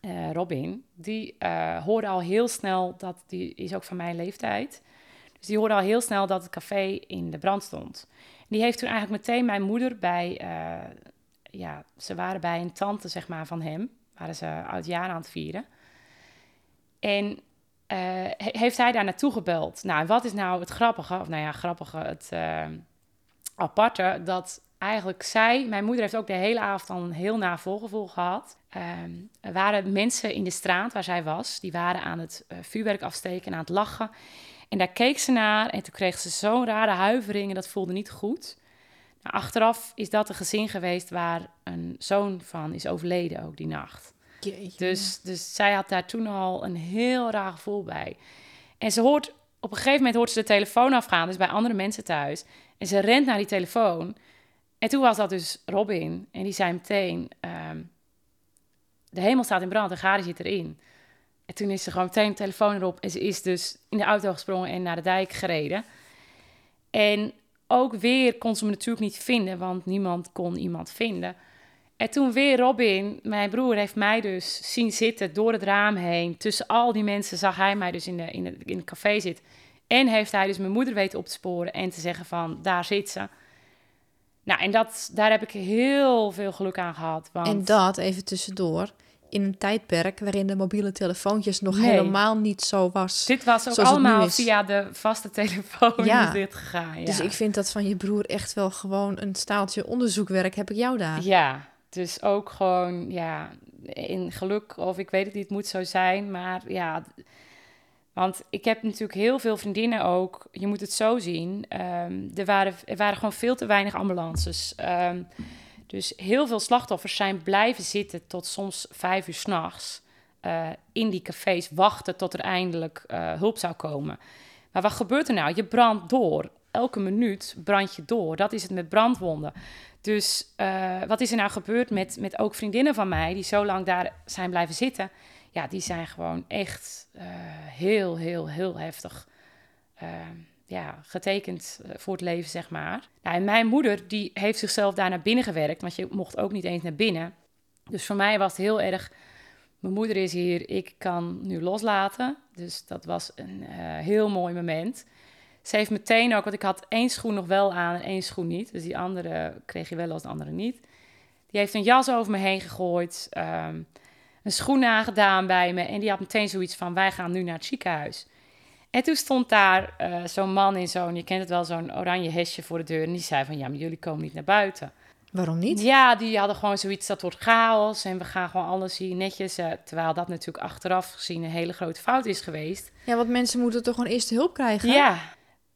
uh, Robin, die uh, hoorde al heel snel dat, die is ook van mijn leeftijd. Dus die hoorde al heel snel dat het café in de brand stond. Die heeft toen eigenlijk meteen mijn moeder bij, uh, ja, ze waren bij een tante zeg maar van hem, waren ze oud jaar aan het vieren. En heeft hij daar naartoe gebeld. Nou, wat is nou het grappige, of nou ja, grappige, het aparte, dat eigenlijk zij, mijn moeder heeft ook de hele avond al een heel navolgevoel gehad. Um, er waren mensen in de straat waar zij was, die waren aan het uh, vuurwerk afsteken en aan het lachen. En daar keek ze naar en toen kreeg ze zo'n rare huivering en dat voelde niet goed. Nou, achteraf is dat een gezin geweest waar een zoon van is overleden ook die nacht. Dus, dus zij had daar toen al een heel raar gevoel bij. En ze hoort, op een gegeven moment hoort ze de telefoon afgaan, dus bij andere mensen thuis. En ze rent naar die telefoon. En toen was dat dus Robin. En die zei meteen: um, De hemel staat in brand en Gari zit erin. En toen is ze gewoon meteen de telefoon erop. En ze is dus in de auto gesprongen en naar de dijk gereden. En ook weer kon ze me natuurlijk niet vinden, want niemand kon iemand vinden. En toen weer Robin, mijn broer, heeft mij dus zien zitten door het raam heen. Tussen al die mensen zag hij mij dus in, de, in, de, in het café zitten. En heeft hij dus mijn moeder weten op te sporen en te zeggen van, daar zit ze. Nou, en dat, daar heb ik heel veel geluk aan gehad. Want... En dat, even tussendoor, in een tijdperk waarin de mobiele telefoontjes nog helemaal niet zo was. Dit was ook allemaal via de vaste telefoon ja. dit gegaan. Ja. Dus ik vind dat van je broer echt wel gewoon een staaltje onderzoekwerk heb ik jou daar. Ja, dus ook gewoon, ja, in geluk of ik weet het niet, het moet zo zijn. Maar ja, want ik heb natuurlijk heel veel vriendinnen ook. Je moet het zo zien. Um, er, waren, er waren gewoon veel te weinig ambulances. Um, dus heel veel slachtoffers zijn blijven zitten tot soms vijf uur s'nachts. Uh, in die cafés wachten tot er eindelijk uh, hulp zou komen. Maar wat gebeurt er nou? Je brandt door. Elke minuut brand je door. Dat is het met brandwonden. Dus uh, wat is er nou gebeurd met, met ook vriendinnen van mij die zo lang daar zijn blijven zitten? Ja, die zijn gewoon echt uh, heel, heel, heel heftig uh, ja, getekend eh, voor het leven, zeg maar. Nou, en mijn moeder, die heeft zichzelf daar naar binnen gewerkt, want je mocht ook niet eens naar binnen. Dus voor mij was het heel erg, mijn moeder is hier, ik kan nu loslaten. Dus dat was een heel mooi moment. Ze heeft meteen ook, want ik had één schoen nog wel aan en één schoen niet. Dus die andere kreeg je wel als de andere niet. Die heeft een jas over me heen gegooid. Um, een schoen aangedaan bij me. En die had meteen zoiets van: wij gaan nu naar het ziekenhuis. En toen stond daar uh, zo'n man in zo'n, je kent het wel, zo'n oranje hesje voor de deur. En die zei van, ja, maar jullie komen niet naar buiten. Waarom niet? Ja, die hadden gewoon zoiets, dat wordt chaos en we gaan gewoon alles hier netjes. Uh, terwijl dat natuurlijk achteraf gezien een hele grote fout is geweest. Ja, want mensen moeten toch gewoon eerste hulp krijgen? Ja,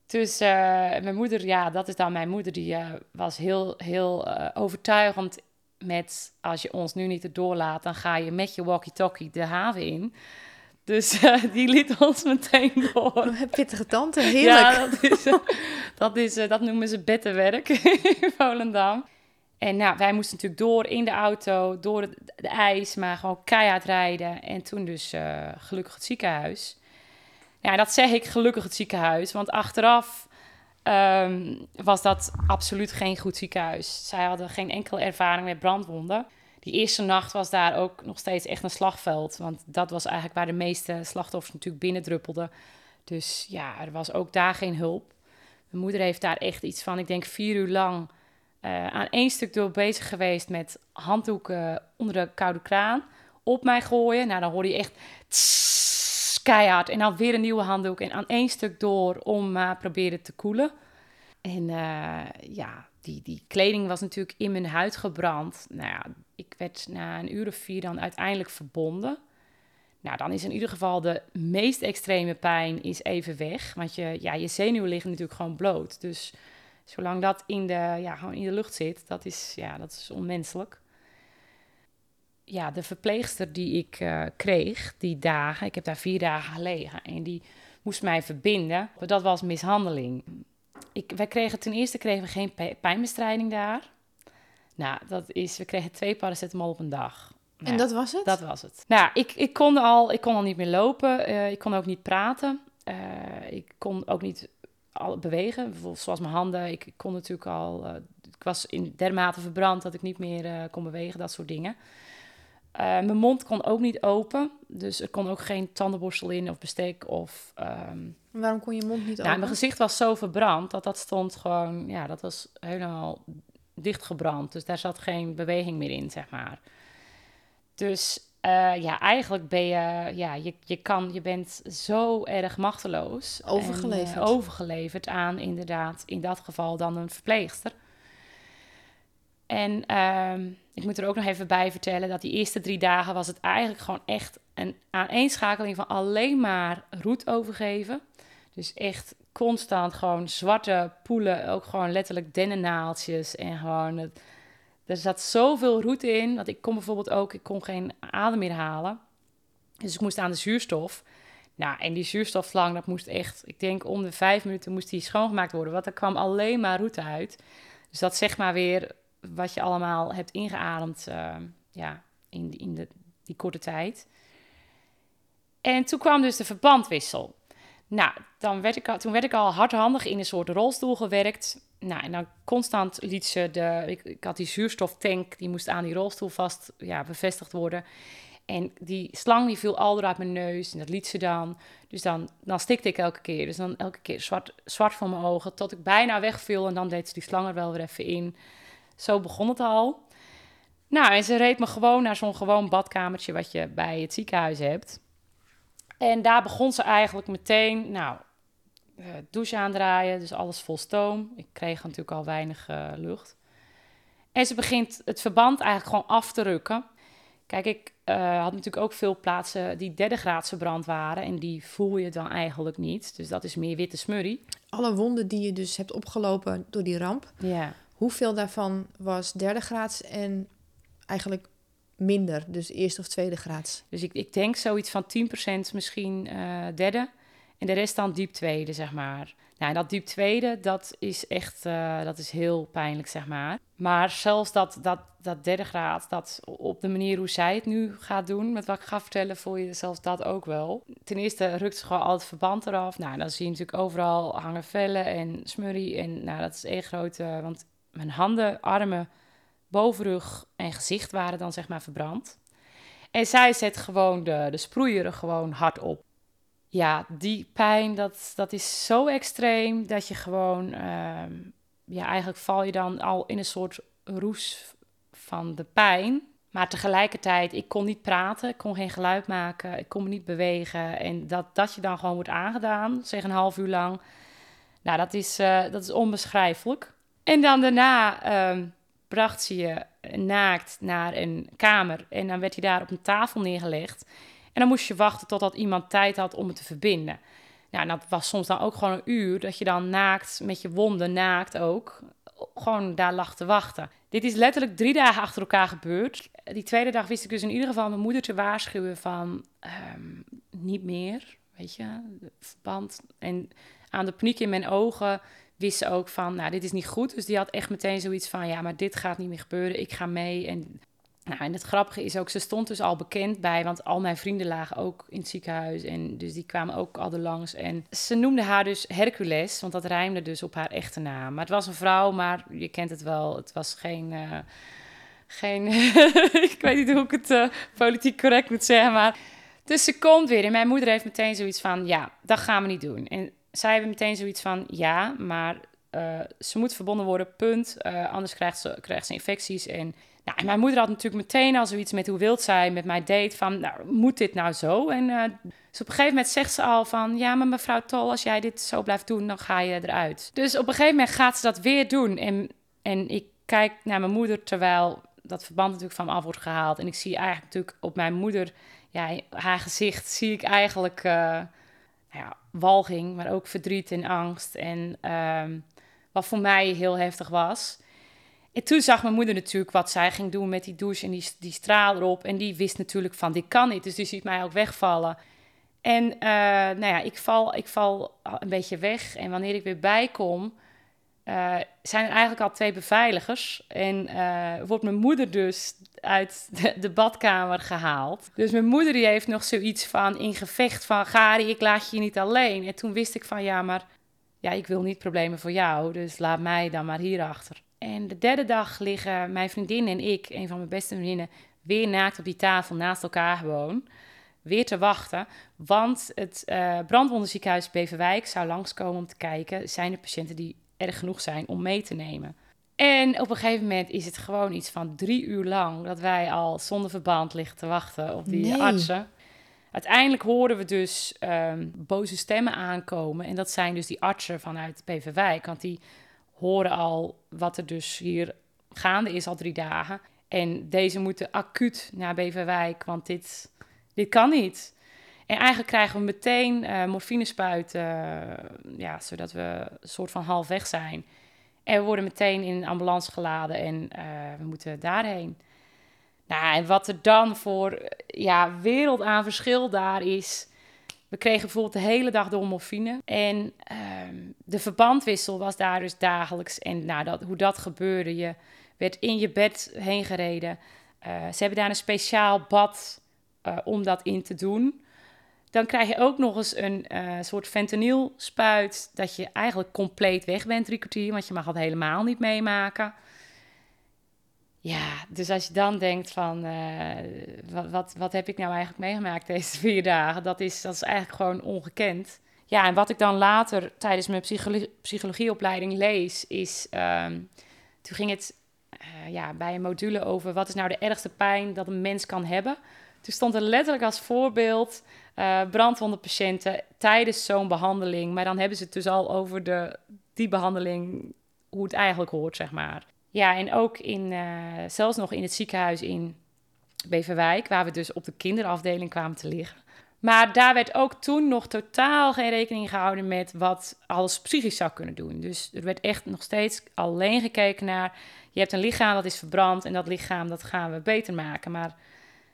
dus uh, mijn moeder, ja, dat is dan mijn moeder, die was heel, heel overtuigend met als je ons nu niet erdoor laat, dan ga je met je walkie-talkie de haven in. Dus uh, die liet ons meteen door. Oh, pittige tante, heerlijk. Ja, dat, is, uh, dat, is, uh, dat noemen ze bettenwerk in Volendam. En nou, wij moesten natuurlijk door in de auto, door het de ijs, maar gewoon keihard rijden. En toen dus gelukkig het ziekenhuis. Ja, dat zeg ik gelukkig het ziekenhuis, want achteraf um, was dat absoluut geen goed ziekenhuis. Zij hadden geen enkele ervaring met brandwonden. Die eerste nacht was daar ook nog steeds echt een slagveld, want dat was eigenlijk waar de meeste slachtoffers natuurlijk binnendruppelden. Dus ja, er was ook daar geen hulp. Mijn moeder heeft daar echt iets van, ik denk vier uur lang uh, aan één stuk door bezig geweest met handdoeken onder de koude kraan op mij gooien. Nou, dan hoor je echt En dan weer een nieuwe handdoek en aan één stuk door om maar uh, proberen te koelen. En uh, ja, die, die kleding was natuurlijk in mijn huid gebrand. Nou ja, ik werd na een uur of vier dan uiteindelijk verbonden. Nou, dan is in ieder geval de meest extreme pijn is even weg. Want je, ja, je zenuwen liggen natuurlijk gewoon bloot. Dus zolang dat in de, ja, gewoon in de lucht zit, dat is, ja, dat is onmenselijk. Ja, de verpleegster die ik uh, kreeg, die dagen, ik heb daar vier dagen gelegen en die moest mij verbinden. Dat was mishandeling. Ik, wij kregen ten eerste kregen we geen pijnbestrijding daar. Nou, dat is, we kregen twee paracetamol op een dag. Nou, en dat was het? Dat was het. Nou, ik, ik, kon, al, ik kon al niet meer lopen. Uh, ik kon ook niet praten. Uh, ik kon ook niet al bewegen. Bijvoorbeeld zoals mijn handen. Ik, kon natuurlijk al... Uh, ik was in dermate verbrand dat ik niet meer kon bewegen. Dat soort dingen. Mijn mond kon ook niet open. Dus er kon ook geen tandenborstel in of bestek of... Um... Waarom kon je mond niet nou, open? Mijn gezicht was zo verbrand dat dat stond gewoon... Ja, dat was helemaal dichtgebrand. Dus daar zat geen beweging meer in, zeg maar. Dus uh, ja, eigenlijk ben je, ja, je, je, kan, je bent zo erg machteloos. Overgeleverd. En, uh, overgeleverd aan inderdaad, in dat geval dan een verpleegster. En uh, ik moet er ook nog even bij vertellen dat die eerste drie dagen was het eigenlijk gewoon echt een aaneenschakeling van alleen maar roet overgeven. Dus echt constant gewoon zwarte poelen, ook gewoon letterlijk dennennaaltjes en gewoon het, er zat zoveel route in. Dat ik kon bijvoorbeeld ook, ik kon geen adem meer halen. Dus ik moest aan de zuurstof. Nou, en die zuurstofslang, dat moest echt, ik denk om de vijf minuten moest die schoongemaakt worden. Want er kwam alleen maar route uit. Dus dat zeg maar weer wat je allemaal hebt ingeademd uh, ja, in, in de, die korte tijd. En toen kwam dus de verbandwissel. Nou, dan werd ik toen werd ik al hardhandig in een soort rolstoel gewerkt. Nou, en dan constant liet ze de... Ik, had die zuurstoftank, die moest aan die rolstoel vast ja, bevestigd worden. En die slang die viel al uit mijn neus en dat liet ze dan. Dus dan, dan stikte ik elke keer. Dus dan elke keer zwart, zwart voor mijn ogen, tot ik bijna wegviel. En dan deed ze die slang er wel weer even in. Zo begon het al. Nou, en ze reed me gewoon naar zo'n gewoon badkamertje wat je bij het ziekenhuis hebt. En daar begon ze eigenlijk meteen, nou, uh, douche aandraaien, dus alles vol stoom. Ik kreeg natuurlijk al weinig uh, lucht. En ze begint het verband eigenlijk gewoon af te rukken. Kijk, ik uh, had natuurlijk ook veel plaatsen die derde graadse brand waren. En die voel je dan eigenlijk niet. Dus dat is meer witte smurrie. Alle wonden die je dus hebt opgelopen door die ramp. Ja. Hoeveel daarvan was derde graads en eigenlijk minder? Dus eerste of tweede graads? Dus ik, ik denk zoiets van 10% misschien uh, derde. En de rest dan diep tweede, zeg maar. Nou, dat diep tweede, dat is echt, uh, dat is heel pijnlijk, zeg maar. Maar zelfs dat, dat, dat derde graad, dat op de manier hoe zij het nu gaat doen, met wat ik ga vertellen, voel je zelfs dat ook wel. Ten eerste rukt ze gewoon al het verband eraf. Nou, dan zie je natuurlijk overal hangen vellen en smurrie. En nou, dat is één grote, want mijn handen, armen, bovenrug en gezicht waren dan zeg maar verbrand. En zij zet gewoon de, de sproeier gewoon hard op ja, die pijn, dat, dat is zo extreem dat je gewoon, uh, ja, eigenlijk val je dan al in een soort roes van de pijn. Maar tegelijkertijd, ik kon niet praten, ik kon geen geluid maken, ik kon me niet bewegen. En dat, dat je dan gewoon wordt aangedaan, zeg een half uur lang, nou, dat is, uh, dat is onbeschrijfelijk. En dan daarna uh, bracht ze je naakt naar een kamer en dan werd hij daar op een tafel neergelegd. En dan moest je wachten totdat iemand tijd had om het te verbinden. Nou, dat was soms dan ook gewoon een uur dat je dan naakt, met je wonden naakt ook, gewoon daar lag te wachten. Dit is letterlijk drie dagen achter elkaar gebeurd. Die tweede dag wist ik dus in ieder geval mijn moeder te waarschuwen van um, niet meer, weet je, verband. En aan de paniek in mijn ogen wist ze ook van, nou, dit is niet goed. Dus die had echt meteen zoiets van, ja, maar dit gaat niet meer gebeuren. Ik ga mee. En, nou, en het grappige is ook, ze stond dus al bekend bij, want al mijn vrienden lagen ook in het ziekenhuis. En dus die kwamen ook al langs. En ze noemde haar dus Hercules, want dat rijmde dus op haar echte naam. Maar het was een vrouw, maar je kent het wel, het was geen... Uh, geen, ik weet niet hoe ik het uh, politiek correct moet zeggen, maar... Dus ze komt weer en mijn moeder heeft meteen zoiets van, ja, dat gaan we niet doen. En zij hebben meteen zoiets van, ja, maar uh, ze moet verbonden worden, punt. Uh, anders krijgt ze, krijgt ze infecties. En, nou, en mijn moeder had natuurlijk meteen al zoiets met hoe wild zij met mij deed. Van, nou, moet dit nou zo? En uh, dus op een gegeven moment zegt ze al van... ja, maar mevrouw Tol, als jij dit zo blijft doen, dan ga je eruit. Dus op een gegeven moment gaat ze dat weer doen. En, en ik kijk naar mijn moeder terwijl dat verband natuurlijk van me af wordt gehaald. En ik zie eigenlijk natuurlijk op mijn moeder... ja, haar gezicht zie ik eigenlijk... Nou ja, walging, maar ook verdriet en angst. En ehm, wat voor mij heel heftig was. En toen zag mijn moeder natuurlijk wat zij ging doen met die douche en die, die straal erop. En die wist natuurlijk van, dit kan niet. Dus die ziet mij ook wegvallen. En uh, nou ja, ik val, ik val een beetje weg. En wanneer ik weer bijkom, uh, zijn er eigenlijk al twee beveiligers. En uh, wordt mijn moeder dus uit de, badkamer gehaald. Dus mijn moeder die heeft nog zoiets van in gevecht van... Gari, ik laat je niet alleen. En toen wist ik van ja, maar ja, ik wil niet problemen voor jou. Dus laat mij dan maar hierachter. En de derde dag liggen mijn vriendin en ik, een van mijn beste vriendinnen... weer naakt op die tafel naast elkaar gewoon weer te wachten. Want het uh, brandwonderziekenhuis Beverwijk zou langskomen om te kijken... zijn er patiënten die erg genoeg zijn om mee te nemen. En op een gegeven moment is het gewoon iets van drie uur lang dat wij al zonder verband liggen te wachten op die artsen. Uiteindelijk horen we dus ehm, boze stemmen aankomen. En dat zijn dus die artsen vanuit PVWijk. Want die horen al wat er dus hier gaande is al drie dagen. En deze moeten acuut naar Beverwijk, want dit, dit kan niet. En eigenlijk krijgen we meteen uh, morfinespuiten, uh, ja, zodat we een soort van half weg zijn. En we worden meteen in een ambulance geladen en uh, we moeten daarheen. Nou, en wat er dan voor ja, wereld aan verschil daar is. We kregen bijvoorbeeld de hele dag door morfine. En ehm, de verbandwissel was daar dus dagelijks. En nou, dat, hoe dat gebeurde, je werd in je bed heen gereden. ze hebben daar een speciaal bad om dat in te doen. Dan krijg je ook nog eens een uh, soort fentanyl-spuit, dat je eigenlijk compleet weg bent drie kwartier, want je mag het helemaal niet meemaken. Ja, dus als je dan denkt van, uh, wat, wat, wat, heb ik nou eigenlijk meegemaakt deze vier dagen, dat is, dat is eigenlijk gewoon ongekend. Ja, en wat ik dan later tijdens mijn psychologie, psychologieopleiding lees, is, um, toen ging het uh, ja, bij een module over wat is nou de ergste pijn dat een mens kan hebben. Toen stond er letterlijk als voorbeeld uh, brandwondenpatiënten tijdens zo'n behandeling. Maar dan hebben ze het dus al over de, die behandeling, hoe het eigenlijk hoort, zeg maar. Ja, en ook in, uh, zelfs nog in het ziekenhuis in Beverwijk, waar we dus op de kinderafdeling kwamen te liggen. Maar daar werd ook toen nog totaal geen rekening gehouden met wat alles psychisch zou kunnen doen. Dus er werd echt nog steeds alleen gekeken naar, je hebt een lichaam dat is verbrand en dat lichaam dat gaan we beter maken. Maar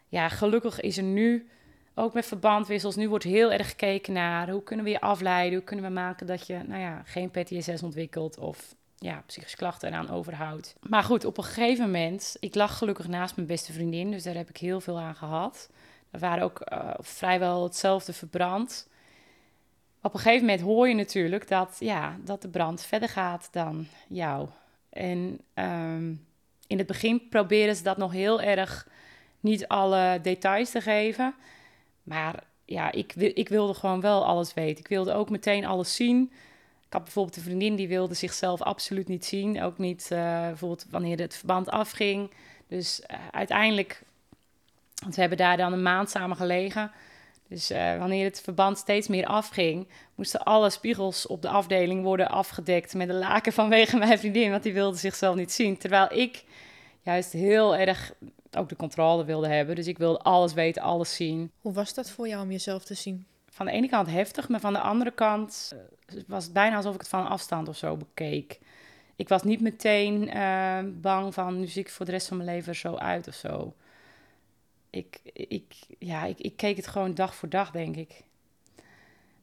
ja, gelukkig is er nu ook met verbandwissels. Nu wordt heel erg gekeken naar hoe kunnen we je afleiden, hoe kunnen we maken dat je nou ja, geen PTSS ontwikkelt of ja, psychische klachten eraan overhoudt. Maar goed, op een gegeven moment, ik lag gelukkig naast mijn beste vriendin, dus daar heb ik heel veel aan gehad. We waren ook uh, vrijwel hetzelfde verbrand. Op een gegeven moment hoor je natuurlijk dat, ja, dat de brand verder gaat dan jou. En um, in het begin proberen ze dat nog heel erg niet alle details te geven. Maar ja, ik, ik wilde gewoon wel alles weten. Ik wilde ook meteen alles zien. Ik had bijvoorbeeld een vriendin die wilde zichzelf absoluut niet zien. Ook niet uh, bijvoorbeeld wanneer het verband afging. Dus uh, uiteindelijk, want we hebben daar dan een maand samen gelegen. Dus uh, wanneer het verband steeds meer afging, moesten alle spiegels op de afdeling worden afgedekt met een laken vanwege mijn vriendin, want die wilde zichzelf niet zien. Terwijl ik juist heel erg ook de controle wilde hebben. Dus ik wilde alles weten, alles zien. Hoe was dat voor jou om jezelf te zien? Van de ene kant heftig, maar van de andere kant uh, was het bijna alsof ik het van afstand of zo bekeek. Ik was niet meteen uh, bang van nu zie ik voor de rest van mijn leven er zo uit of zo. Ik, ik, ja, ik, ik keek het gewoon dag voor dag, denk ik.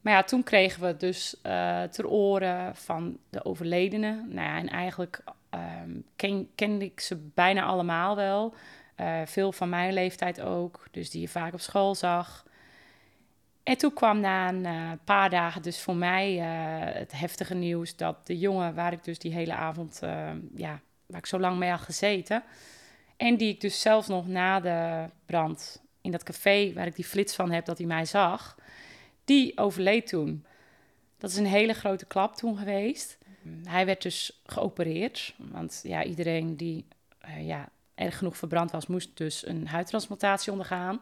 Maar ja, toen kregen we dus uh, ter oren van de overledenen. Nou ja, en eigenlijk um, ken, kende ik ze bijna allemaal wel. Uh, veel van mijn leeftijd ook, dus die je vaak op school zag. En toen kwam na een uh, paar dagen dus voor mij het heftige nieuws dat de jongen waar ik dus die hele avond, ja, waar ik zo lang mee had gezeten, en die ik dus zelfs nog na de brand in dat café waar ik die flits van heb dat hij mij zag, die overleed toen. Dat is een hele grote klap toen geweest. Hij werd dus geopereerd, want ja, iedereen die ja, erg genoeg verbrand was, moest dus een huidtransplantatie ondergaan.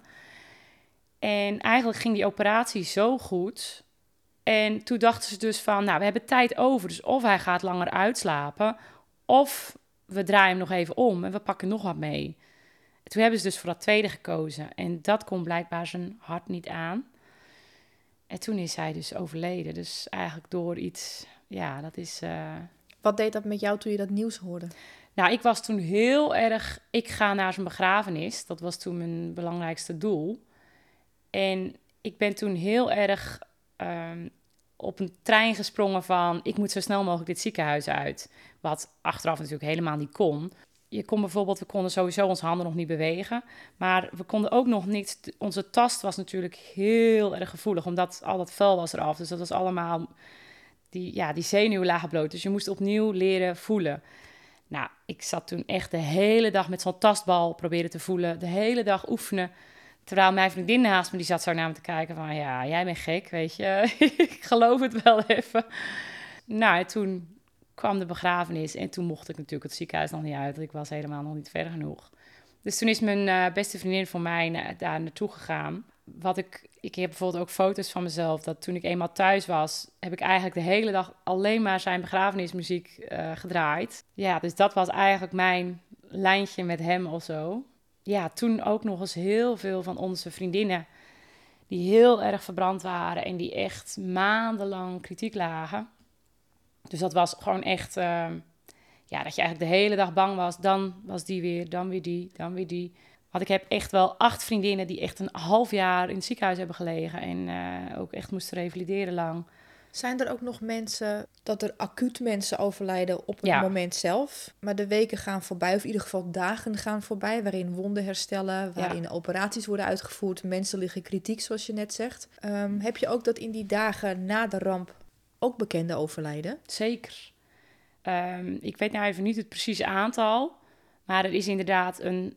En eigenlijk ging die operatie zo goed. En toen dachten ze dus van, nou, we hebben tijd over. Dus of hij gaat langer uitslapen, of we draaien hem nog even om en we pakken nog wat mee. Toen hebben ze dus voor dat tweede gekozen. En dat kon blijkbaar zijn hart niet aan. En toen is hij dus overleden. Dus eigenlijk door iets, ja, dat is. Uh... Wat deed dat met jou toen je dat nieuws hoorde? Nou, ik was toen heel erg. Ik ga naar zijn begrafenis. Dat was toen mijn belangrijkste doel. En ik ben toen heel erg um, op een trein gesprongen van. Ik moet zo snel mogelijk dit ziekenhuis uit. Wat achteraf natuurlijk helemaal niet kon je kon bijvoorbeeld, we konden sowieso onze handen nog niet bewegen. Maar we konden ook nog niet. Onze tast was natuurlijk heel erg gevoelig, omdat al dat vuil was eraf. Dus dat was allemaal. Die, ja, die zenuwen lagen bloot. Dus je moest opnieuw leren voelen. Nou, ik zat toen echt de hele dag met zo'n tastbal proberen te voelen. De hele dag oefenen. Terwijl mijn vriendin naast me, die zat zo naar me te kijken van... Ja, jij bent gek, weet je. ik geloof het wel even. Nou, toen kwam de begrafenis en toen mocht ik natuurlijk het ziekenhuis nog niet uit. Ik was helemaal nog niet ver genoeg. Dus toen is mijn uh, beste vriendin van mij daar naartoe gegaan. Wat ik, ik heb bijvoorbeeld ook foto's van mezelf. Dat toen ik eenmaal thuis was, heb ik eigenlijk de hele dag alleen maar zijn begrafenismuziek uh, gedraaid. Ja, dus dat was eigenlijk mijn lijntje met hem of zo. Ja, toen ook nog eens heel veel van onze vriendinnen die heel erg verbrand waren en die echt maandenlang kritiek lagen. Dus dat was gewoon echt, ehm, ja, dat je eigenlijk de hele dag bang was. Dan was die weer, dan weer die, dan weer die. Want ik heb echt wel acht vriendinnen die echt een half jaar in het ziekenhuis hebben gelegen. En uh, ook echt moesten revalideren lang. Zijn er ook nog mensen dat er acuut mensen overlijden op het moment zelf, maar de weken gaan voorbij, of in ieder geval dagen gaan voorbij, waarin wonden herstellen, waarin operaties worden uitgevoerd, mensen liggen kritiek, zoals je net zegt. Um, heb je ook dat in die dagen na de ramp ook bekende overlijden? Zeker. Um, ik weet nou even niet het precieze aantal, maar er is inderdaad een.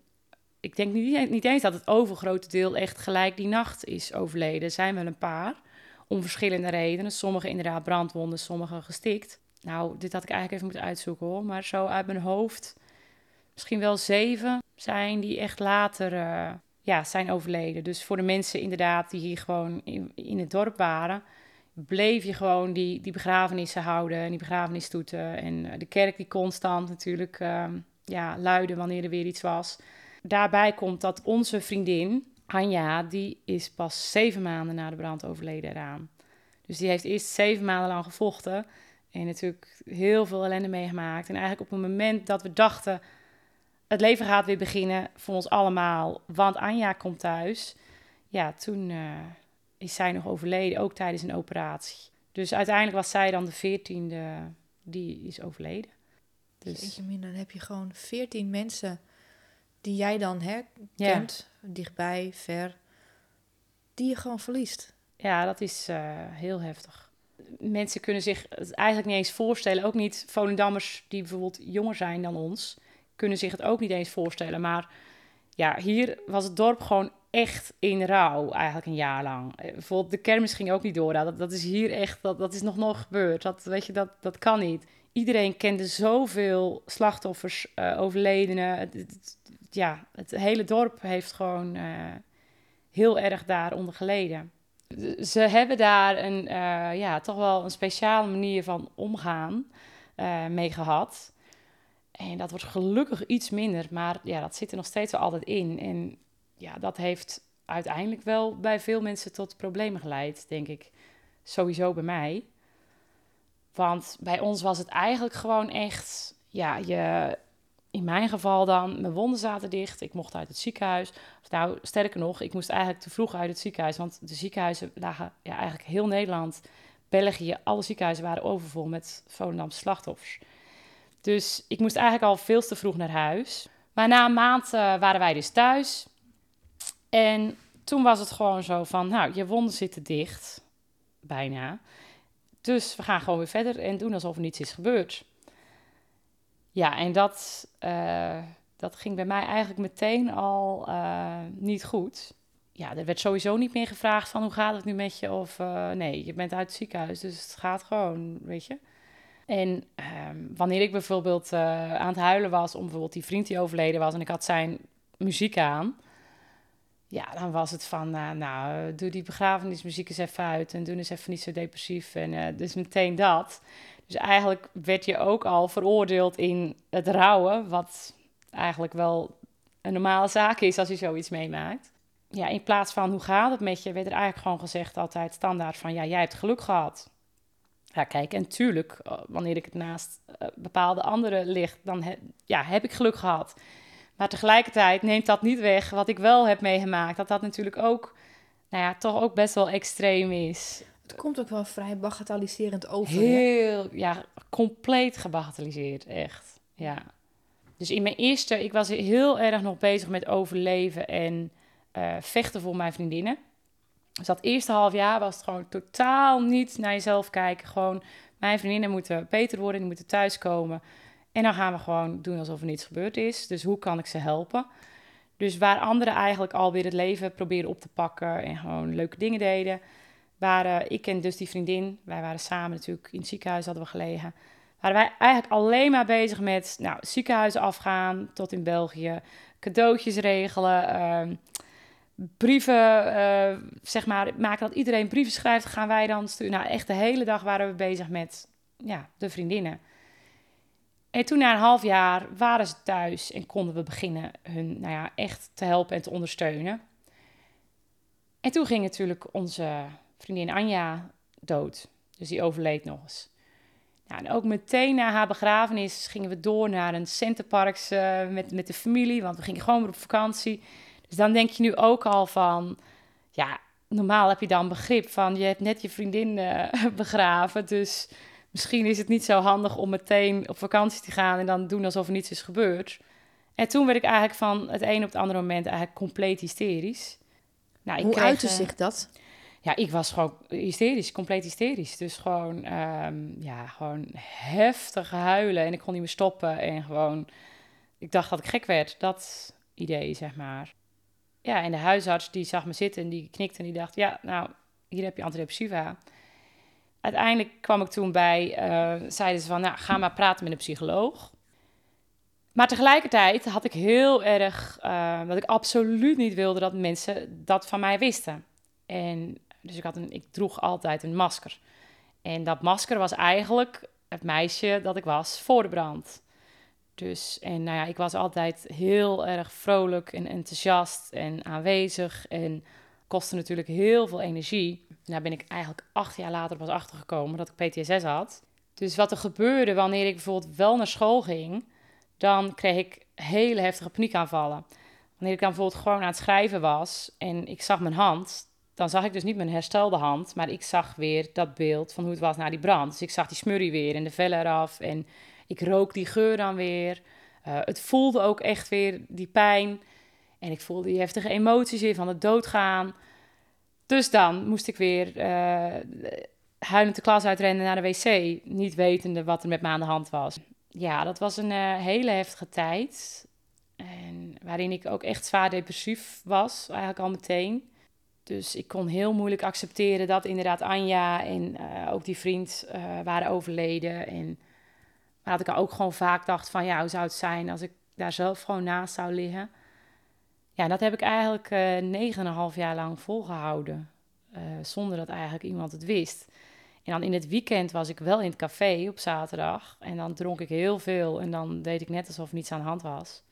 Ik denk niet, niet eens dat het overgrote deel echt gelijk die nacht is overleden. Er zijn wel een paar, om verschillende redenen. Sommige inderdaad brandwonden, sommige gestikt. Nou, dit had ik eigenlijk even moeten uitzoeken hoor. Maar zo uit mijn hoofd, misschien wel zeven zijn die echt later uh, ja, zijn overleden. Dus voor de mensen inderdaad die hier gewoon in, in het dorp waren, bleef je gewoon die, die begrafenissen houden en die begrafenisstoeten. En eh, de kerk die constant natuurlijk uh, ja, luidde wanneer er weer iets was. Daarbij komt dat onze vriendin, Anja, die is pas zeven maanden na de brand overleden eraan. Dus die heeft eerst zeven maanden lang gevochten en natuurlijk heel veel ellende meegemaakt. En eigenlijk op het moment dat we dachten, het leven gaat weer beginnen voor ons allemaal, want Anja komt thuis. Ja, toen... Uh, is zij nog overleden, ook tijdens een operatie. Dus uiteindelijk was zij dan de veertiende die is overleden. Dus... Dan heb je gewoon veertien mensen die jij dan hè, kent, dichtbij, ver, die je gewoon verliest. Ja, dat is uh, heel heftig. Mensen kunnen zich het eigenlijk niet eens voorstellen, ook niet Volendammers die bijvoorbeeld jonger zijn dan ons, kunnen zich het ook niet eens voorstellen. Maar ja, hier was het dorp gewoon echt in rouw, eigenlijk een jaar lang. Eh, bijvoorbeeld de kermis ging ook niet door. Dat, dat is hier echt, dat, dat is nog nooit gebeurd. Dat, weet je, dat, dat kan niet. Iedereen kende zoveel slachtoffers, uh, overledenen. Het, ja, het hele dorp heeft gewoon uh, heel erg daaronder geleden. Ze hebben daar een, uh, ja, toch wel een speciale manier van omgaan mee gehad. En dat wordt gelukkig iets minder, maar ja, dat zit er nog steeds wel altijd in. En ja, dat heeft uiteindelijk wel bij veel mensen tot problemen geleid, denk ik. Sowieso bij mij. Want bij ons was het eigenlijk gewoon echt, ja, je, in mijn geval dan, mijn wonden zaten dicht. Ik mocht uit het ziekenhuis. nou, sterker nog, ik moest eigenlijk te vroeg uit het ziekenhuis. Want de ziekenhuizen lagen ja, eigenlijk heel Nederland, België, alle ziekenhuizen waren overvol met Volendamse slachtoffers. Dus ik moest eigenlijk al veel te vroeg naar huis. Maar na een maand eh, waren wij dus thuis. En toen was het gewoon zo van, nou, je wonden zitten dicht. Bijna. Dus we gaan gewoon weer verder en doen alsof er niets is gebeurd. Ja, en dat, uh, dat ging bij mij eigenlijk meteen al uh, niet goed. Ja, er werd sowieso niet meer gevraagd van hoe gaat het nu met je? Of uh, nee, je bent uit het ziekenhuis, dus het gaat gewoon, weet je. En um, wanneer ik bijvoorbeeld aan het huilen was om bijvoorbeeld die vriend die overleden was en ik had zijn muziek aan, ja, dan was het van, nou, doe die begrafenismuziek eens even uit en doe eens even niet zo depressief. En dus meteen dat. Dus eigenlijk werd je ook al veroordeeld in het rouwen, wat eigenlijk wel een normale zaak is als je zoiets meemaakt. Ja, in plaats van hoe gaat het met je, werd er eigenlijk gewoon gezegd altijd standaard van ja, jij hebt geluk gehad. Ja, kijk, en tuurlijk, eh, wanneer ik het naast uh, bepaalde anderen ligt, dan ja, heb ik geluk gehad. Maar tegelijkertijd neemt dat niet weg wat ik wel heb meegemaakt. Dat dat natuurlijk ook, nou ja, toch ook best wel extreem is. Het komt ook wel vrij bagatelliserend over. Heel, ja, compleet gebagatelliseerd, echt. Ja. Dus in mijn eerste, ik was heel erg nog bezig met overleven en uh, vechten voor mijn vriendinnen. Dus dat eerste half jaar was het gewoon totaal niet naar jezelf kijken. Gewoon, mijn vriendinnen moeten beter worden, die moeten thuiskomen. En dan gaan we gewoon doen alsof er niets gebeurd is. Dus hoe kan ik ze helpen? Dus waar anderen eigenlijk alweer het leven proberen op te pakken en gewoon leuke dingen deden, waren ik en dus die vriendin, wij waren samen natuurlijk in het ziekenhuis hadden we gelegen, waren wij eigenlijk alleen maar bezig met nou, ziekenhuizen afgaan tot in België, cadeautjes regelen, ehm, brieven, uh, zeg maar, maken dat iedereen brieven schrijft, gaan wij dan sturen. Nou, echt de hele dag waren we bezig met ja, de vriendinnen. En toen na een half jaar waren ze thuis en konden we beginnen hun nou ja, echt te helpen en te ondersteunen. En toen ging natuurlijk onze vriendin Anja dood. Dus die overleed nog eens. Nou, en ook meteen na haar begrafenis gingen we door naar een centerparks uh, met, met de familie, want we gingen gewoon weer op vakantie. Dus dan denk je nu ook al van, ja, normaal heb je dan begrip van, je hebt net je vriendin uh, begraven, dus misschien is het niet zo handig om meteen op vakantie te gaan en dan doen alsof er niets is gebeurd. En toen werd ik eigenlijk van het een op het andere moment eigenlijk compleet hysterisch. Nou, ik Hoe kreeg, uitte zich dat? Ja, ik was gewoon hysterisch, compleet hysterisch. Dus gewoon, um, ja, gewoon heftig huilen en ik kon niet meer stoppen. En gewoon, ik dacht dat ik gek werd, dat idee, zeg maar. Ja, en de huisarts die zag me zitten en die knikte en die dacht, ja, nou, hier heb je antidepressiva. Uiteindelijk kwam ik toen bij, uh, zeiden ze van, nou, ga maar praten met een psycholoog. Maar tegelijkertijd had ik heel erg, uh, dat ik absoluut niet wilde dat mensen dat van mij wisten. En dus ik, had een, ik droeg altijd een masker. En dat masker was eigenlijk het meisje dat ik was voor de brand. Dus, en nou ja, ik was altijd heel erg vrolijk en enthousiast en aanwezig. En kostte natuurlijk heel veel energie. Daar ben ik eigenlijk acht jaar later pas achtergekomen dat ik PTSS had. Dus wat er gebeurde wanneer ik bijvoorbeeld wel naar school ging, dan kreeg ik hele heftige paniekaanvallen. Wanneer ik dan bijvoorbeeld gewoon aan het schrijven was en ik zag mijn hand, dan zag ik dus niet mijn herstelde hand, maar ik zag weer dat beeld van hoe het was na die brand. Dus ik zag die smurrie weer en de vellen eraf en ik rook die geur dan weer. Uh, het voelde ook echt weer die pijn en ik voelde die heftige emoties weer van het doodgaan. Dus dan moest ik weer uh, huilend de klas uitrennen naar de wc, niet wetende wat er met me aan de hand was. Ja, dat was een uh, hele heftige tijd. En waarin ik ook echt zwaar depressief was, eigenlijk al meteen. Dus ik kon heel moeilijk accepteren dat inderdaad Anja en uh, ook die vriend uh, waren overleden. En maar dat ik ook gewoon vaak dacht van ja, hoe zou het zijn als ik daar zelf gewoon naast zou liggen. Ja, dat heb ik eigenlijk uh, negen en een half jaar lang volgehouden. zonder dat eigenlijk iemand het wist. En dan in het weekend was ik wel in het café op zaterdag. En dan dronk ik heel veel. En dan deed ik net alsof niets aan de hand was.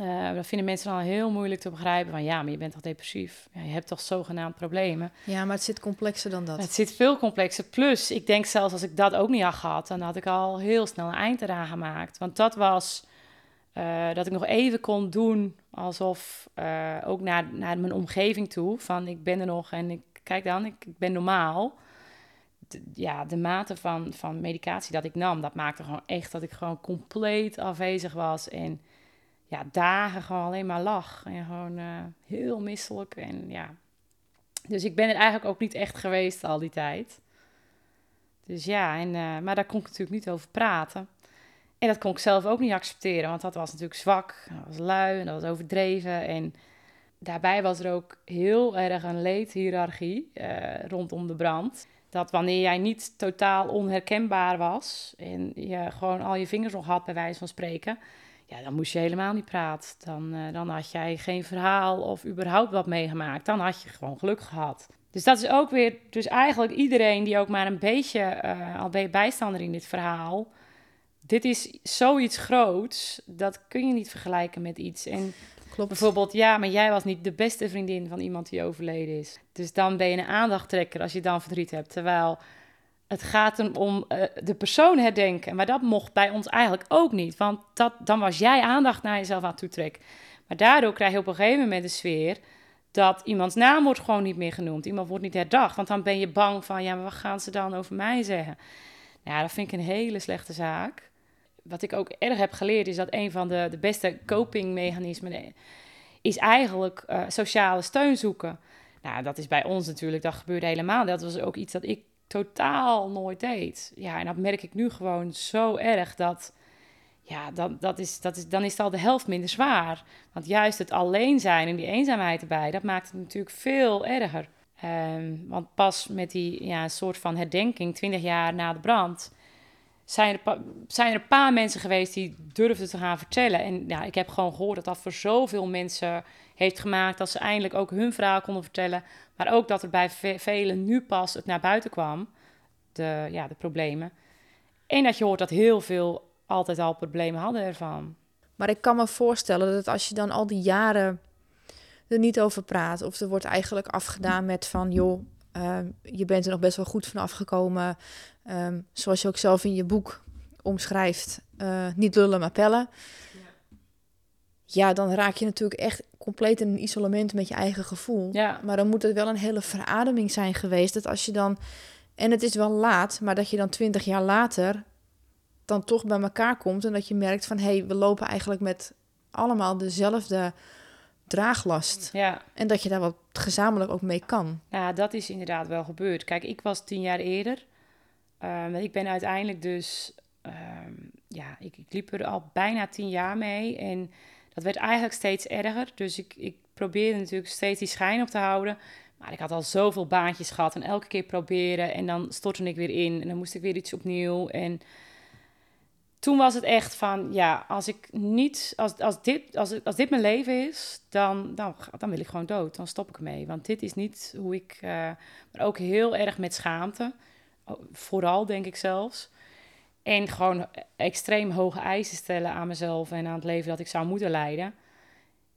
Uh, dat vinden mensen dan heel moeilijk te begrijpen. Van ja, maar je bent toch depressief? Ja, je hebt toch zogenaamd problemen? Ja, maar het zit complexer dan dat. Het zit veel complexer. Plus, ik denk zelfs als ik dat ook niet had gehad, dan had ik al heel snel een eind eraan gemaakt. Want dat was Uh, dat ik nog even kon doen alsof, uh, ook naar, naar mijn omgeving toe, van ik ben er nog en ik kijk dan, ik, ik ben normaal. ja, de mate van, van medicatie dat ik nam, dat maakte gewoon echt dat ik gewoon compleet afwezig was. En ja, dagen gewoon alleen maar lag. En gewoon uh, heel misselijk. En ja. Dus ik ben er eigenlijk ook niet echt geweest al die tijd. Dus ja, en, uh, maar daar kon ik natuurlijk niet over praten. En dat kon ik zelf ook niet accepteren, want dat was natuurlijk zwak, dat was lui en dat was overdreven. En daarbij was er ook heel erg een leedhierarchie uh, rondom de brand. Dat wanneer jij niet totaal onherkenbaar was en je gewoon al je vingers nog had, bij wijze van spreken, ja, dan moest je helemaal niet praten. Dan, uh, dan had jij geen verhaal of überhaupt wat meegemaakt. Dan had je gewoon geluk gehad. Dus dat is ook weer, dus eigenlijk iedereen die ook maar een beetje, uh, al ben je bijstander in dit verhaal, dit is zoiets groots, dat kun je niet vergelijken met iets. En Klopt. bijvoorbeeld, ja, maar jij was niet de beste vriendin van iemand die overleden is. Dus dan ben je een aandachttrekker als je dan verdriet hebt. Terwijl het gaat om uh, de persoon herdenken. Maar dat mocht bij ons eigenlijk ook niet. Want dat, dan was jij aandacht naar jezelf aan het toetrekken. Maar daardoor krijg je op een gegeven moment de sfeer dat iemands naam wordt gewoon niet meer genoemd. Iemand wordt niet herdacht. Want dan ben je bang van, ja, maar wat gaan ze dan over mij zeggen? Ja, dat vind ik een hele slechte zaak wat ik ook erg heb geleerd, is dat een van de, de beste copingmechanismen is eigenlijk uh, sociale steun zoeken. Nou, dat is bij ons natuurlijk, dat gebeurde helemaal. Dat was ook iets dat ik totaal nooit deed. Ja, en dat merk ik nu gewoon zo erg dat, ja, dat, dat is, dat is, dan is het al de helft minder zwaar. Want juist het alleen zijn en die eenzaamheid erbij, dat maakt het natuurlijk veel erger. Um, want pas met die ja, soort van herdenking, 20 jaar na de brand, zijn er, zijn er een paar mensen geweest die durfden te gaan vertellen. En ja, ik heb gewoon gehoord dat dat voor zoveel mensen heeft gemaakt dat ze eindelijk ook hun verhaal konden vertellen. Maar ook dat er bij velen nu pas het naar buiten kwam, de, ja, de problemen. En dat je hoort dat heel veel altijd al problemen hadden ervan. Maar ik kan me voorstellen dat als je dan al die jaren er niet over praat, of er wordt eigenlijk afgedaan met van joh, uh, je bent er nog best wel goed van afgekomen. Um, zoals je ook zelf in je boek omschrijft, uh, niet lullen maar pellen. Ja. dan raak je natuurlijk echt compleet in een isolement met je eigen gevoel. Ja. Maar dan moet het wel een hele verademing zijn geweest. Dat als je dan, en het is wel laat, maar dat je dan twintig jaar later dan toch bij elkaar komt en dat je merkt van hé, hey, we lopen eigenlijk met allemaal dezelfde draaglast. Ja. En dat je daar wat gezamenlijk ook mee kan. Ja, dat is inderdaad wel gebeurd. Kijk, ik was tien jaar eerder. Um, ik ben uiteindelijk dus, um, ja, ik, ik, liep er al bijna tien jaar mee. En dat werd eigenlijk steeds erger. Dus ik, ik probeerde natuurlijk steeds die schijn op te houden. Maar ik had al zoveel baantjes gehad en elke keer proberen. En dan stortte ik weer in en dan moest ik weer iets opnieuw. En toen was het echt van, ja, als ik niet, als, als, dit, als, als dit mijn leven is, dan, dan, dan wil ik gewoon dood. Dan stop ik ermee. Want dit is niet hoe ik, uh, maar ook heel erg met schaamte. Vooral, denk ik zelfs. En gewoon extreem hoge eisen stellen aan mezelf en aan het leven dat ik zou moeten leiden.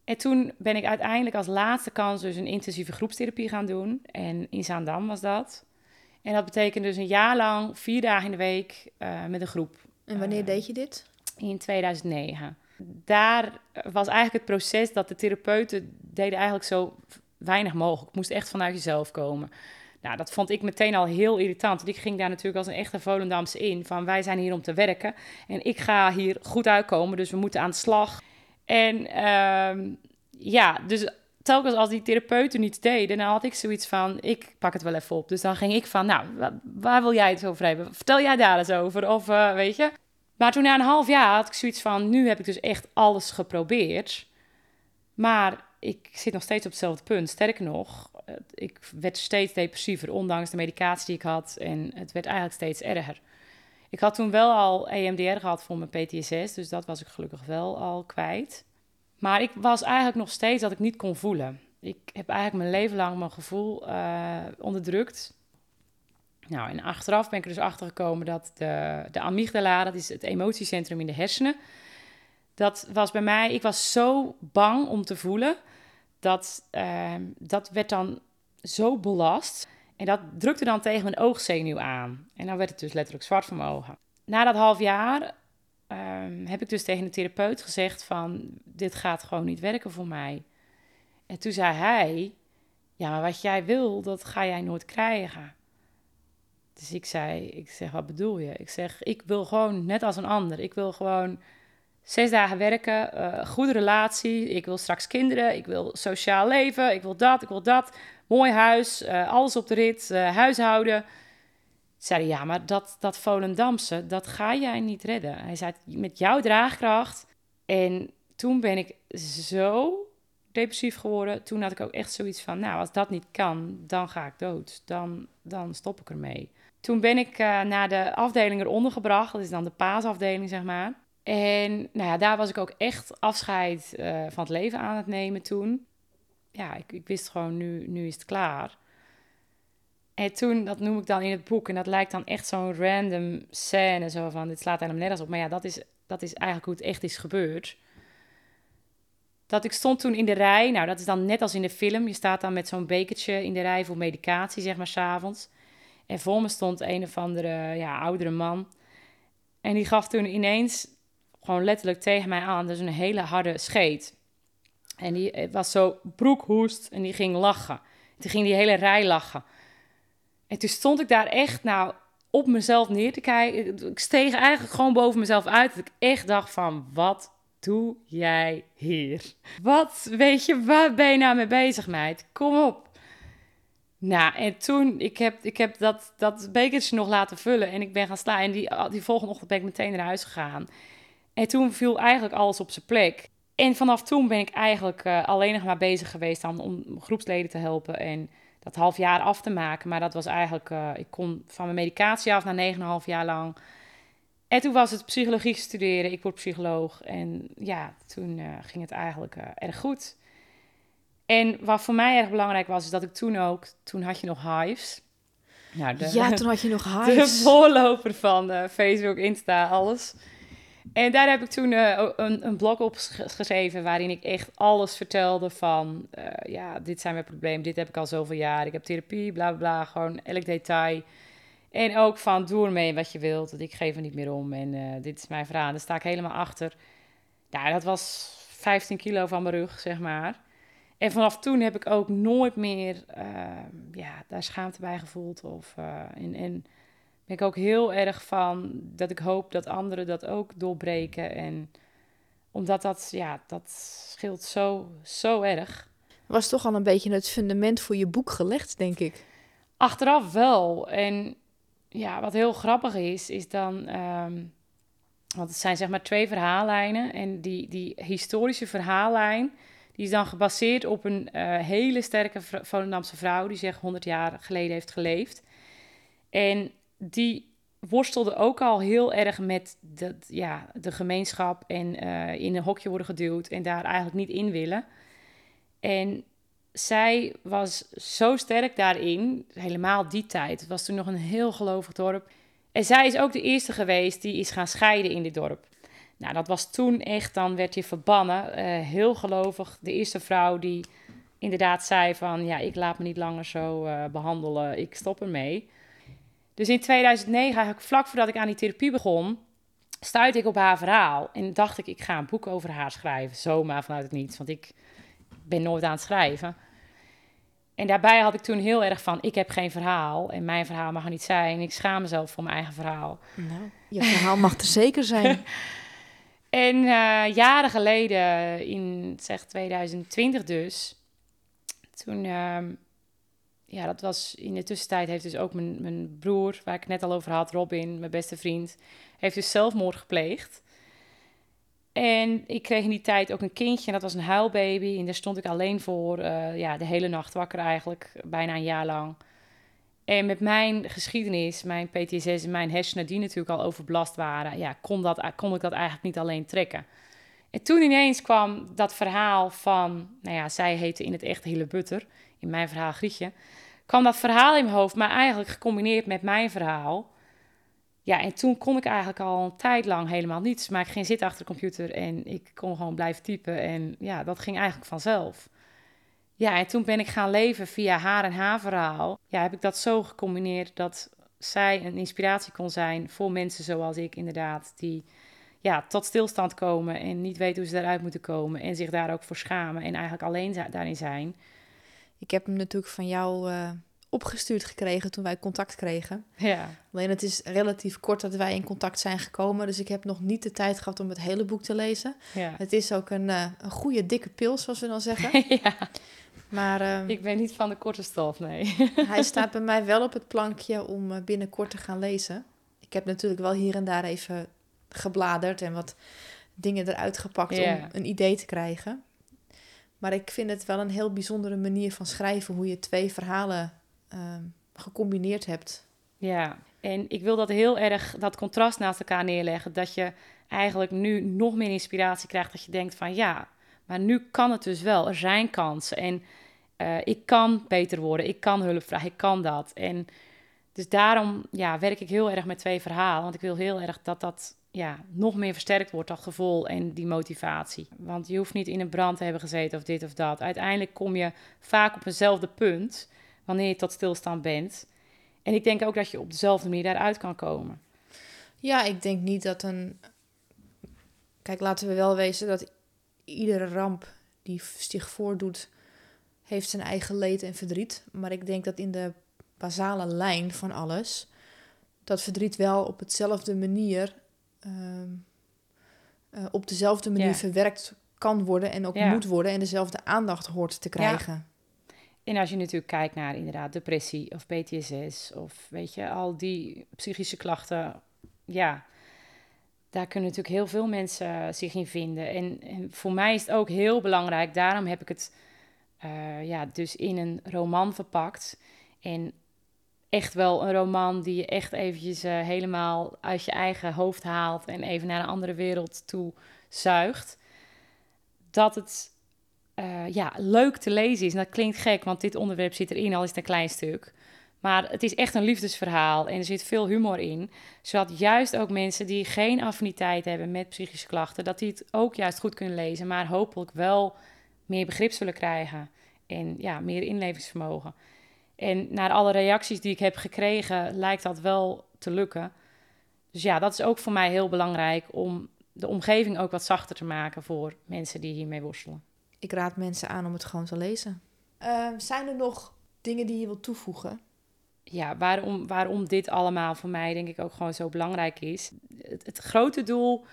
En toen ben ik uiteindelijk als laatste kans dus een intensieve groepstherapie gaan doen. En in Zaandam was dat. En dat betekent dus een jaar lang, vier dagen in de week uh, met een groep. En wanneer uh, deed je dit? In 2009. Daar was eigenlijk het proces dat de therapeuten deden eigenlijk zo weinig mogelijk. Het moest echt vanuit jezelf komen. Nou, dat vond ik meteen al heel irritant. Want ik ging daar natuurlijk als een echte Volendamse in. Van wij zijn hier om te werken. En ik ga hier goed uitkomen. Dus we moeten aan de slag. En uh, ja, dus telkens als die therapeuten niets deden, dan had ik zoiets van, ik pak het wel even op. Dus dan ging ik van, nou, waar wil jij het over hebben? Vertel jij daar eens over? Of uh, weet je? Maar toen na een half jaar had ik zoiets van, nu heb ik dus echt alles geprobeerd. Maar ik zit nog steeds op hetzelfde punt. Sterker nog, ik werd steeds depressiever, ondanks de medicatie die ik had. En het werd eigenlijk steeds erger. Ik had toen wel al EMDR gehad voor mijn PTSS, dus dat was ik gelukkig wel al kwijt. Maar ik was eigenlijk nog steeds dat ik niet kon voelen. Ik heb eigenlijk mijn leven lang mijn gevoel uh, onderdrukt. Nou, en achteraf ben ik er dus achter gekomen dat de, de amygdala, dat is het emotiecentrum in de hersenen, dat was bij mij, ik was zo bang om te voelen, dat, uh, dat werd dan zo belast. En dat drukte dan tegen mijn oogzenuw aan. En dan werd het dus letterlijk zwart voor mijn ogen. Na dat half jaar ehm, heb ik dus tegen de therapeut gezegd van, dit gaat gewoon niet werken voor mij. En toen zei hij, ja, maar wat jij wil, dat ga jij nooit krijgen. Dus ik zei, ik zeg, wat bedoel je? Ik zeg, ik wil gewoon net als een ander. Ik wil gewoon zes dagen werken, uh, goede relatie. Ik wil straks kinderen, ik wil sociaal leven, ik wil dat, ik wil dat. Mooi huis, uh, alles op de rit, uh, huishouden. Zei ja, maar dat, dat Volendamse, dat ga jij niet redden. Hij zei, met jouw draagkracht. En toen ben ik zo depressief geworden. Toen had ik ook echt zoiets van, nou, als dat niet kan, dan ga ik dood. Dan, dan stop ik ermee. Toen ben ik uh, naar de afdeling eronder gebracht. Dat is dan de paasafdeling, zeg maar. En nou ja, daar was ik ook echt afscheid uh, van het leven aan het nemen toen. Ja, ik, ik, wist gewoon, nu, nu is het klaar. En toen, dat noem ik dan in het boek, en dat lijkt dan echt zo'n random scène, zo van, dit slaat helemaal nergens op. Maar ja, dat is, dat is eigenlijk hoe het echt is gebeurd. Dat ik stond toen in de rij, nou dat is dan net als in de film. Je staat dan met zo'n bekertje in de rij voor medicatie, zeg maar, s'avonds. En voor me stond een of andere ja, oudere man. En die gaf toen ineens gewoon letterlijk tegen mij aan. Dus een hele harde scheet. En die was zo broekhoest en die ging lachen. Toen ging die hele rij lachen. En toen stond ik daar echt nou op mezelf neer te kijken. Ik steeg eigenlijk gewoon boven mezelf uit. Dat ik echt dacht van, wat doe jij hier? Wat, weet je, waar ben je nou mee bezig, meid? Kom op. Nou, en toen, ik heb, ik heb dat, dat bekertje nog laten vullen en ik ben gaan slaan. En die, die volgende ochtend ben ik meteen naar huis gegaan. En toen viel eigenlijk alles op zijn plek. En vanaf toen ben ik eigenlijk uh, alleen nog maar bezig geweest dan om groepsleden te helpen en dat half jaar af te maken. Maar dat was eigenlijk, uh, ik kon van mijn medicatie af na 9,5 jaar lang. En toen was het psychologie studeren, ik word psycholoog. En ja, toen uh, ging het eigenlijk erg goed. En wat voor mij erg belangrijk was, is dat ik toen ook, toen had je nog Hives. Nou, de, ja, toen had je nog Hives. De voorloper van Facebook, Insta, alles. En daar heb ik toen uh, een, een blog op geschreven waarin ik echt alles vertelde van, uh, ja, dit zijn mijn problemen, dit heb ik al zoveel jaar, ik heb therapie, bla bla bla, gewoon elk detail. En ook van, doe ermee wat je wilt, want ik geef er niet meer om en dit is mijn verhaal. Daar sta ik helemaal achter. Ja, dat was 15 kilo van mijn rug, zeg maar. En vanaf toen heb ik ook nooit meer ja, daar schaamte bij gevoeld. Of, en ben ik ook heel erg van dat ik hoop dat anderen dat ook doorbreken. En omdat dat, ja, dat scheelt zo, zo erg. Was toch al een beetje het fundament voor je boek gelegd, denk ik? Achteraf wel. En ja, wat heel grappig is, is dan. Um, want het zijn zeg maar twee verhaallijnen. En die, die historische verhaallijn die is dan gebaseerd op een uh, hele sterke Volendamse vrouw die zich 100 jaar geleden heeft geleefd. En die worstelde ook al heel erg met de, ja, de gemeenschap en uh, in een hokje worden geduwd en daar eigenlijk niet in willen. En zij was zo sterk daarin, helemaal die tijd. Het was toen nog een heel gelovig dorp. En zij is ook de eerste geweest die is gaan scheiden in dit dorp. Nou, dat was toen echt, dan werd je verbannen. Uh, heel gelovig. De eerste vrouw die inderdaad zei van... ja, ik laat me niet langer zo uh, behandelen, ik stop ermee. Dus in 2009, eigenlijk vlak voordat ik aan die therapie begon... stuitte ik op haar verhaal. En dacht ik, ik ga een boek over haar schrijven. Zomaar vanuit het niets, want ik ben nooit aan het schrijven. En daarbij had ik toen heel erg van, ik heb geen verhaal. En mijn verhaal mag er niet zijn. Ik schaam mezelf voor mijn eigen verhaal. Nou, je verhaal mag er zeker zijn. En uh, jaren geleden, in zeg 2020 dus, toen, uh, ja, dat was in de tussentijd, heeft dus ook mijn, mijn broer, waar ik het net al over had, Robin, mijn beste vriend, heeft dus zelfmoord gepleegd. En ik kreeg in die tijd ook een kindje, en dat was een huilbaby. En daar stond ik alleen voor, uh, ja, de hele nacht wakker eigenlijk, bijna een jaar lang. En met mijn geschiedenis, mijn PTSS en mijn hersenen, die natuurlijk al overbelast waren, ja, kon, dat, kon ik dat eigenlijk niet alleen trekken. En toen ineens kwam dat verhaal van, nou ja, zij heette in het echt Hele Butter, in mijn verhaal Grietje, kwam dat verhaal in mijn hoofd, maar eigenlijk gecombineerd met mijn verhaal. Ja, en toen kon ik eigenlijk al een tijd lang helemaal niets, maar ik ging zitten achter de computer en ik kon gewoon blijven typen. En ja, dat ging eigenlijk vanzelf. Ja, en toen ben ik gaan leven via haar en haar verhaal. Ja, heb ik dat zo gecombineerd dat zij een inspiratie kon zijn voor mensen zoals ik inderdaad, die ja, tot stilstand komen en niet weten hoe ze daaruit moeten komen en zich daar ook voor schamen en eigenlijk alleen daarin zijn. Ik heb hem natuurlijk van jou uh, opgestuurd gekregen toen wij contact kregen. Ja. Alleen het is relatief kort dat wij in contact zijn gekomen, dus ik heb nog niet de tijd gehad om het hele boek te lezen. Ja. Het is ook een, uh, een goede dikke pil, zoals we dan zeggen. ja. Maar uh, ik ben niet van de korte stof, nee. hij staat bij mij wel op het plankje om uh, binnenkort te gaan lezen. Ik heb natuurlijk wel hier en daar even gebladerd en wat dingen eruit gepakt om een idee te krijgen. Maar ik vind het wel een heel bijzondere manier van schrijven, hoe je twee verhalen ehm, gecombineerd hebt. Ja, en ik wil dat heel erg, dat contrast naast elkaar neerleggen. Dat je eigenlijk nu nog meer inspiratie krijgt. Dat je denkt van ja, maar nu kan het dus wel. Er zijn kansen. En eh, ik kan beter worden. Ik kan hulp vragen. Ik kan dat. En dus daarom ja, werk ik heel erg met twee verhalen. Want ik wil heel erg dat dat ja, nog meer versterkt wordt, dat gevoel en die motivatie. Want je hoeft niet in een brand te hebben gezeten of dit of dat. Uiteindelijk kom je vaak op eenzelfde punt wanneer je tot stilstand bent. En ik denk ook dat je op dezelfde manier daaruit kan komen. Ja, ik denk niet dat een. Kijk, laten we wel wezen dat iedere ramp die zich voordoet, heeft zijn eigen leed en verdriet. Maar ik denk dat in de basale lijn van alles, dat verdriet wel op hetzelfde manier, uh, uh, op dezelfde manier Ja. verwerkt kan worden en ook Ja. moet worden en dezelfde aandacht hoort te krijgen. En als je natuurlijk kijkt naar inderdaad depressie of PTSS of weet je, al die psychische klachten, ja, daar kunnen natuurlijk heel veel mensen zich in vinden. En, en voor mij is het ook heel belangrijk, daarom heb ik het eh, ja, dus in een roman verpakt. En echt wel een roman die je echt eventjes eh, helemaal uit je eigen hoofd haalt en even naar een andere wereld toe zuigt. Dat het eh, ja, leuk te lezen is. En dat klinkt gek, want dit onderwerp zit erin, al is het een klein stuk. Maar het is echt een liefdesverhaal en er zit veel humor in. Zodat juist ook mensen die geen affiniteit hebben met psychische klachten, dat die het ook juist goed kunnen lezen, maar hopelijk wel meer begrip zullen krijgen. En ja, meer inlevingsvermogen. En naar alle reacties die ik heb gekregen, lijkt dat wel te lukken. Dus ja, dat is ook voor mij heel belangrijk om de omgeving ook wat zachter te maken voor mensen die hiermee worstelen. Ik raad mensen aan om het gewoon te lezen. Ehm, zijn er nog dingen die je wilt toevoegen? ja, waarom, waarom dit allemaal voor mij denk ik ook gewoon zo belangrijk is. Het, het grote doel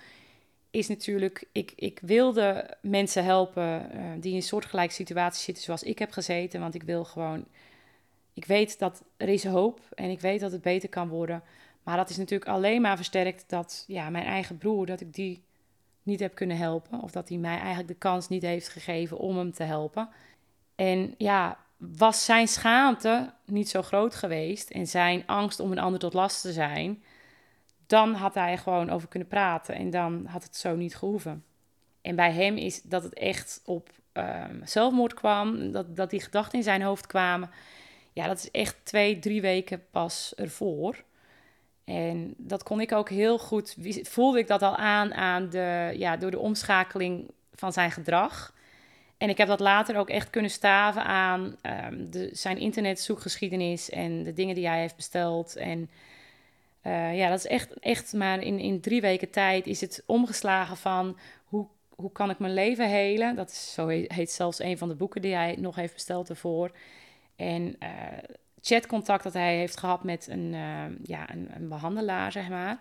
is natuurlijk, ik, ik wilde mensen helpen uh, die in een soortgelijke situatie zitten zoals ik heb gezeten. Want ik wil gewoon, ik weet dat er is hoop en ik weet dat het beter kan worden. Maar dat is natuurlijk alleen maar versterkt dat ja, mijn eigen broer, dat ik die niet heb kunnen helpen. Of dat hij mij eigenlijk de kans niet heeft gegeven om hem te helpen. En ja, was zijn schaamte niet zo groot geweest en zijn angst om een ander tot last te zijn, dan had hij er gewoon over kunnen praten en dan had het zo niet gehoeven. En bij hem is dat het echt op um, zelfmoord kwam, dat, dat die gedachten in zijn hoofd kwamen. Ja, dat is echt twee, drie weken pas ervoor. En dat kon ik ook heel goed, voelde ik dat al aan, aan de, ja, door de omschakeling van zijn gedrag. En ik heb dat later ook echt kunnen staven aan um, de, zijn internetzoekgeschiedenis en de dingen die hij heeft besteld. En uh, ja, dat is echt, echt maar in, in drie weken tijd is het omgeslagen van hoe, hoe kan ik mijn leven helen. Dat is, zo heet zelfs een van de boeken die hij nog heeft besteld ervoor. En uh, chatcontact dat hij heeft gehad met een, uh, ja, een, behandelaar, zeg maar.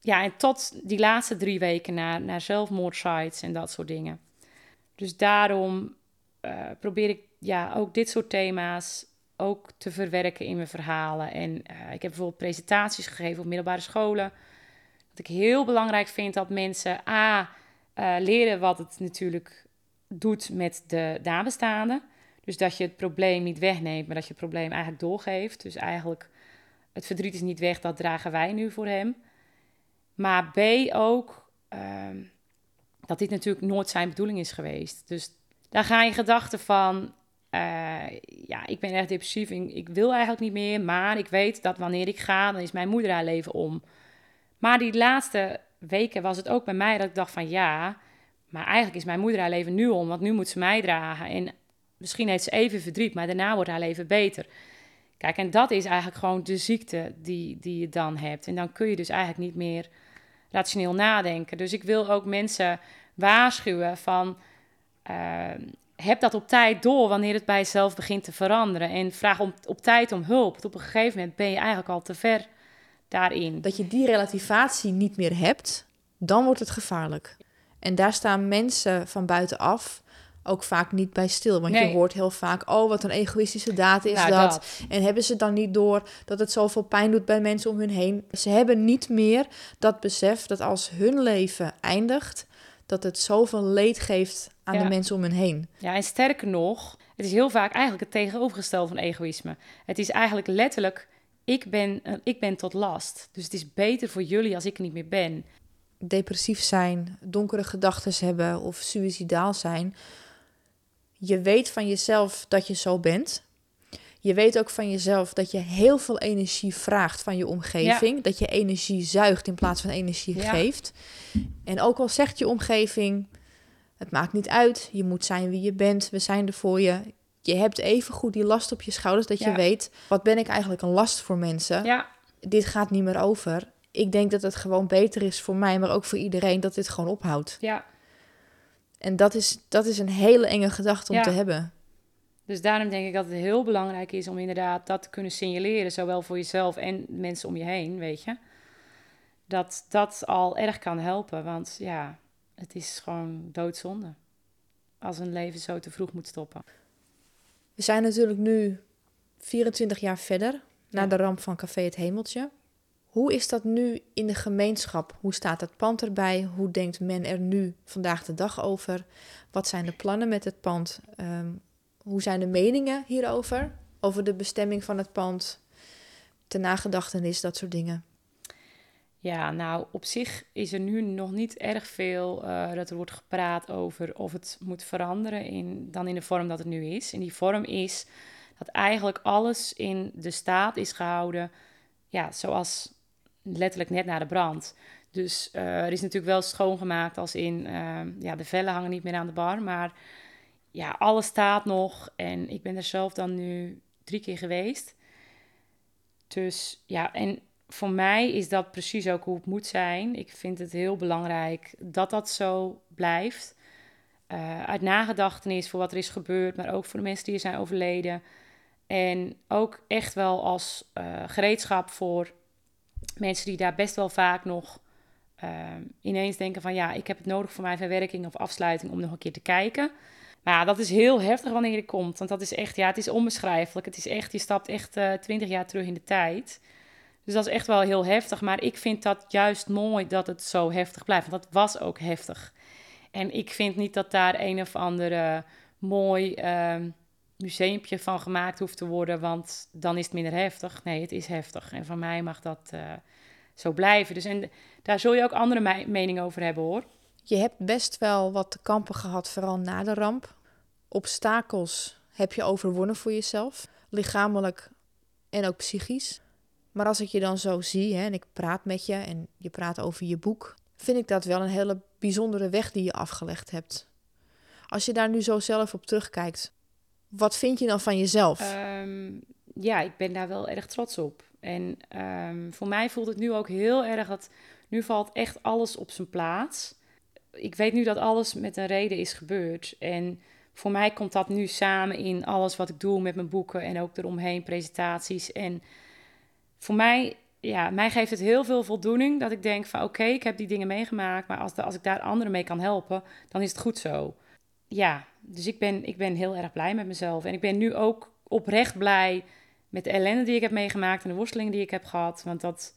Ja, en tot die laatste drie weken naar, naar zelfmoordsites en dat soort dingen. Dus daarom uh, probeer ik ja, ook dit soort thema's ook te verwerken in mijn verhalen. En ik heb bijvoorbeeld presentaties gegeven op middelbare scholen. Dat ik heel belangrijk vind dat mensen A, leren wat het natuurlijk doet met de nabestaanden. Dus dat je het probleem niet wegneemt, maar dat je het probleem eigenlijk doorgeeft. Dus eigenlijk, het verdriet is niet weg, dat dragen wij nu voor hem. Maar B ook, ehm, dat dit natuurlijk nooit zijn bedoeling is geweest. Dus daar gaan je gedachten van, uh, ja, ik ben echt depressief, ik wil eigenlijk niet meer, maar ik weet dat wanneer ik ga, dan is mijn moeder haar leven om. Maar die laatste weken was het ook bij mij dat ik dacht van, ja, maar eigenlijk is mijn moeder haar leven nu om, want nu moet ze mij dragen. En misschien heeft ze even verdriet, maar daarna wordt haar leven beter. Kijk, en dat is eigenlijk gewoon de ziekte die, die je dan hebt. En dan kun je dus eigenlijk niet meer rationeel nadenken. Dus ik wil ook mensen waarschuwen van... Uh, heb dat op tijd door wanneer het bij jezelf begint te veranderen. En vraag op tijd om hulp. Want op een gegeven moment ben je eigenlijk al te ver daarin. Dat je die relativatie niet meer hebt, dan wordt het gevaarlijk. En daar staan mensen van buitenaf ook vaak niet bij stil. Want je hoort heel vaak, oh, wat een egoïstische daad is nou, dat. En hebben ze dan niet door dat het zoveel pijn doet bij mensen om hun heen? Ze hebben niet meer dat besef dat als hun leven eindigt, dat het zoveel leed geeft aan de mensen om hen heen. Ja, en sterker nog, het is heel vaak eigenlijk het tegenovergestelde van egoïsme. Het is eigenlijk letterlijk, ik ben, uh, ik ben tot last. Dus het is beter voor jullie als ik er niet meer ben. Depressief zijn, donkere gedachten hebben of suicidaal zijn. Je weet van jezelf dat je zo bent. Je weet ook van jezelf dat je heel veel energie vraagt van je omgeving. Dat je energie zuigt in plaats van energie geeft. En ook al zegt je omgeving, het maakt niet uit, je moet zijn wie je bent, we zijn er voor je. Je hebt even goed die last op je schouders dat je weet, wat ben ik eigenlijk een last voor mensen? Ja. Dit gaat niet meer over. Ik denk dat het gewoon beter is voor mij, maar ook voor iedereen dat dit gewoon ophoudt. Ja. En dat is, dat is een hele enge gedachte om te hebben. Dus daarom denk ik dat het heel belangrijk is om inderdaad dat te kunnen signaleren, zowel voor jezelf en mensen om je heen, weet je. Dat dat al erg kan helpen, want ja, het is gewoon doodzonde als een leven zo te vroeg moet stoppen. We zijn natuurlijk nu 24 jaar verder na de ramp van Café Het Hemeltje. Hoe is dat nu in de gemeenschap? Hoe staat het pand erbij? Hoe denkt men er nu vandaag de dag over? Wat zijn de plannen met het pand? Ehm, hoe zijn de meningen hierover? Over de bestemming van het pand, de nagedachtenis, dat soort dingen. Ja, nou, op zich is er nu nog niet erg veel uh, dat er wordt gepraat over of het moet veranderen in, dan in de vorm dat het nu is. En die vorm is dat eigenlijk alles in de staat is gehouden, ja, zoals letterlijk net na de brand. Dus uh, er is natuurlijk wel schoongemaakt als in, uh, ja, de vellen hangen niet meer aan de bar, maar ja, alles staat nog. En ik ben er zelf dan nu drie keer geweest. Dus ja, en voor mij is dat precies ook hoe het moet zijn. Ik vind het heel belangrijk dat dat zo blijft. Uh, uit nagedachtenis voor wat er is gebeurd, maar ook voor de mensen die er zijn overleden. En ook echt wel als uh, gereedschap voor mensen die daar best wel vaak nog uh, ineens denken van ja, ik heb het nodig voor mijn verwerking of afsluiting om nog een keer te kijken. Maar ja, dat is heel heftig wanneer je komt. Want dat is echt, ja, het is onbeschrijfelijk. Het is echt, je stapt echt twintig jaar terug in de tijd. Dus dat is echt wel heel heftig. Maar ik vind dat juist mooi dat het zo heftig blijft. Want dat was ook heftig. En ik vind niet dat daar een of andere mooi uh, museumpje van gemaakt hoeft te worden. Want dan is het minder heftig. Nee, het is heftig. En van mij mag dat uh, zo blijven. Dus en daar zul je ook andere me meningen over hebben hoor. Je hebt best wel wat te kampen gehad, vooral na de ramp. Obstakels heb je overwonnen voor jezelf, lichamelijk en ook psychisch. Maar als ik je dan zo zie hè, en ik praat met je en je praat over je boek, vind ik dat wel een hele bijzondere weg die je afgelegd hebt. Als je daar nu zo zelf op terugkijkt, wat vind je dan van jezelf? Um, ja, ik ben daar wel erg trots op. En um, voor mij voelt het nu ook heel erg dat nu valt echt alles op zijn plaats. Ik weet nu dat alles met een reden is gebeurd. En voor mij komt dat nu samen in alles wat ik doe met mijn boeken en ook eromheen, presentaties. En voor mij, ja, mij geeft het heel veel voldoening dat ik denk van oké, ik heb die dingen meegemaakt, maar als, als ik daar anderen mee kan helpen, dan is het goed zo. Ja, dus ik ben, ik ben heel erg blij met mezelf. En ik ben nu ook oprecht blij met de ellende die ik heb meegemaakt en de worstelingen die ik heb gehad. Want dat,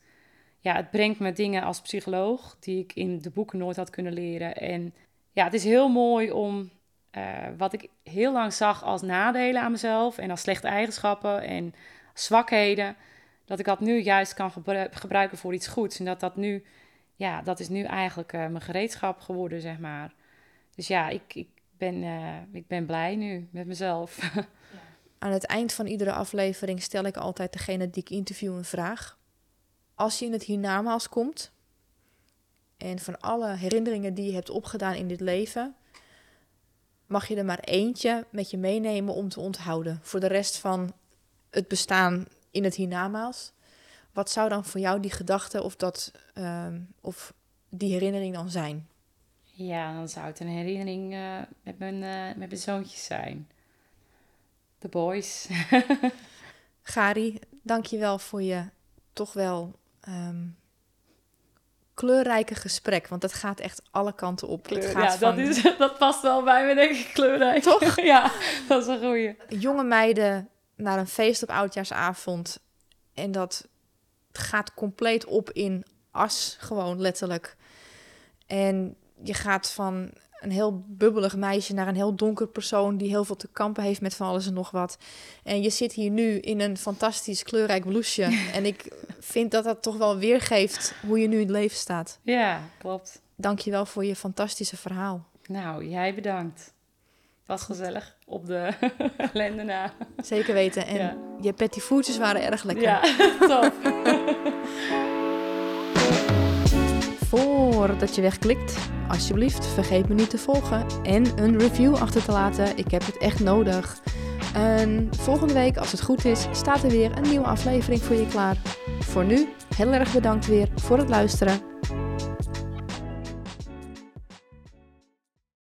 ja, het brengt me dingen als psycholoog die ik in de boeken nooit had kunnen leren. En ja, het is heel mooi om uh, wat ik heel lang zag als nadelen aan mezelf en als slechte eigenschappen en zwakheden dat ik dat nu juist kan gebruiken voor iets goeds. En dat dat nu, ja, dat is nu eigenlijk uh, mijn gereedschap geworden, zeg maar. Dus ja, ik, ben, uh, ik ben blij nu met mezelf. Aan het eind van iedere aflevering stel ik altijd degene die ik interview een vraag. Als je in het hiernamaals komt en van alle herinneringen die je hebt opgedaan in dit leven, mag je er maar eentje met je meenemen om te onthouden. Voor de rest van het bestaan in het hiernamaals. Wat zou dan voor jou die gedachte of, dat, uh, of die herinnering dan zijn? Ja, dan zou het een herinnering uh, met, mijn, uh, met mijn zoontjes zijn. The boys. Gari, dank je wel voor je toch wel um, kleurrijke gesprek. Want het gaat echt alle kanten op. Kleur, het gaat ja, dat, is, dat past wel bij me, denk ik, kleurrijk. Toch? ja, dat is een goeie. Jonge meiden naar een feest op oudjaarsavond. En dat gaat compleet op in as, gewoon letterlijk. En je gaat van een heel bubbelig meisje naar een heel donker persoon die heel veel te kampen heeft met van alles en nog wat. En je zit hier nu in een fantastisch kleurrijk blouseje. en ik vind dat dat toch wel weergeeft hoe je nu in het leven staat. Ja, klopt. Dank je wel voor je fantastische verhaal. Nou, jij bedankt. Was gezellig op de ellende na. Zeker weten. En ja. je petitvoetjes waren erg lekker. Ja, top. Voordat je wegklikt, alsjeblieft vergeet me niet te volgen en een review achter te laten. Ik heb het echt nodig. En volgende week, als het goed is, staat er weer een nieuwe aflevering voor je klaar. Voor nu, heel erg bedankt weer voor het luisteren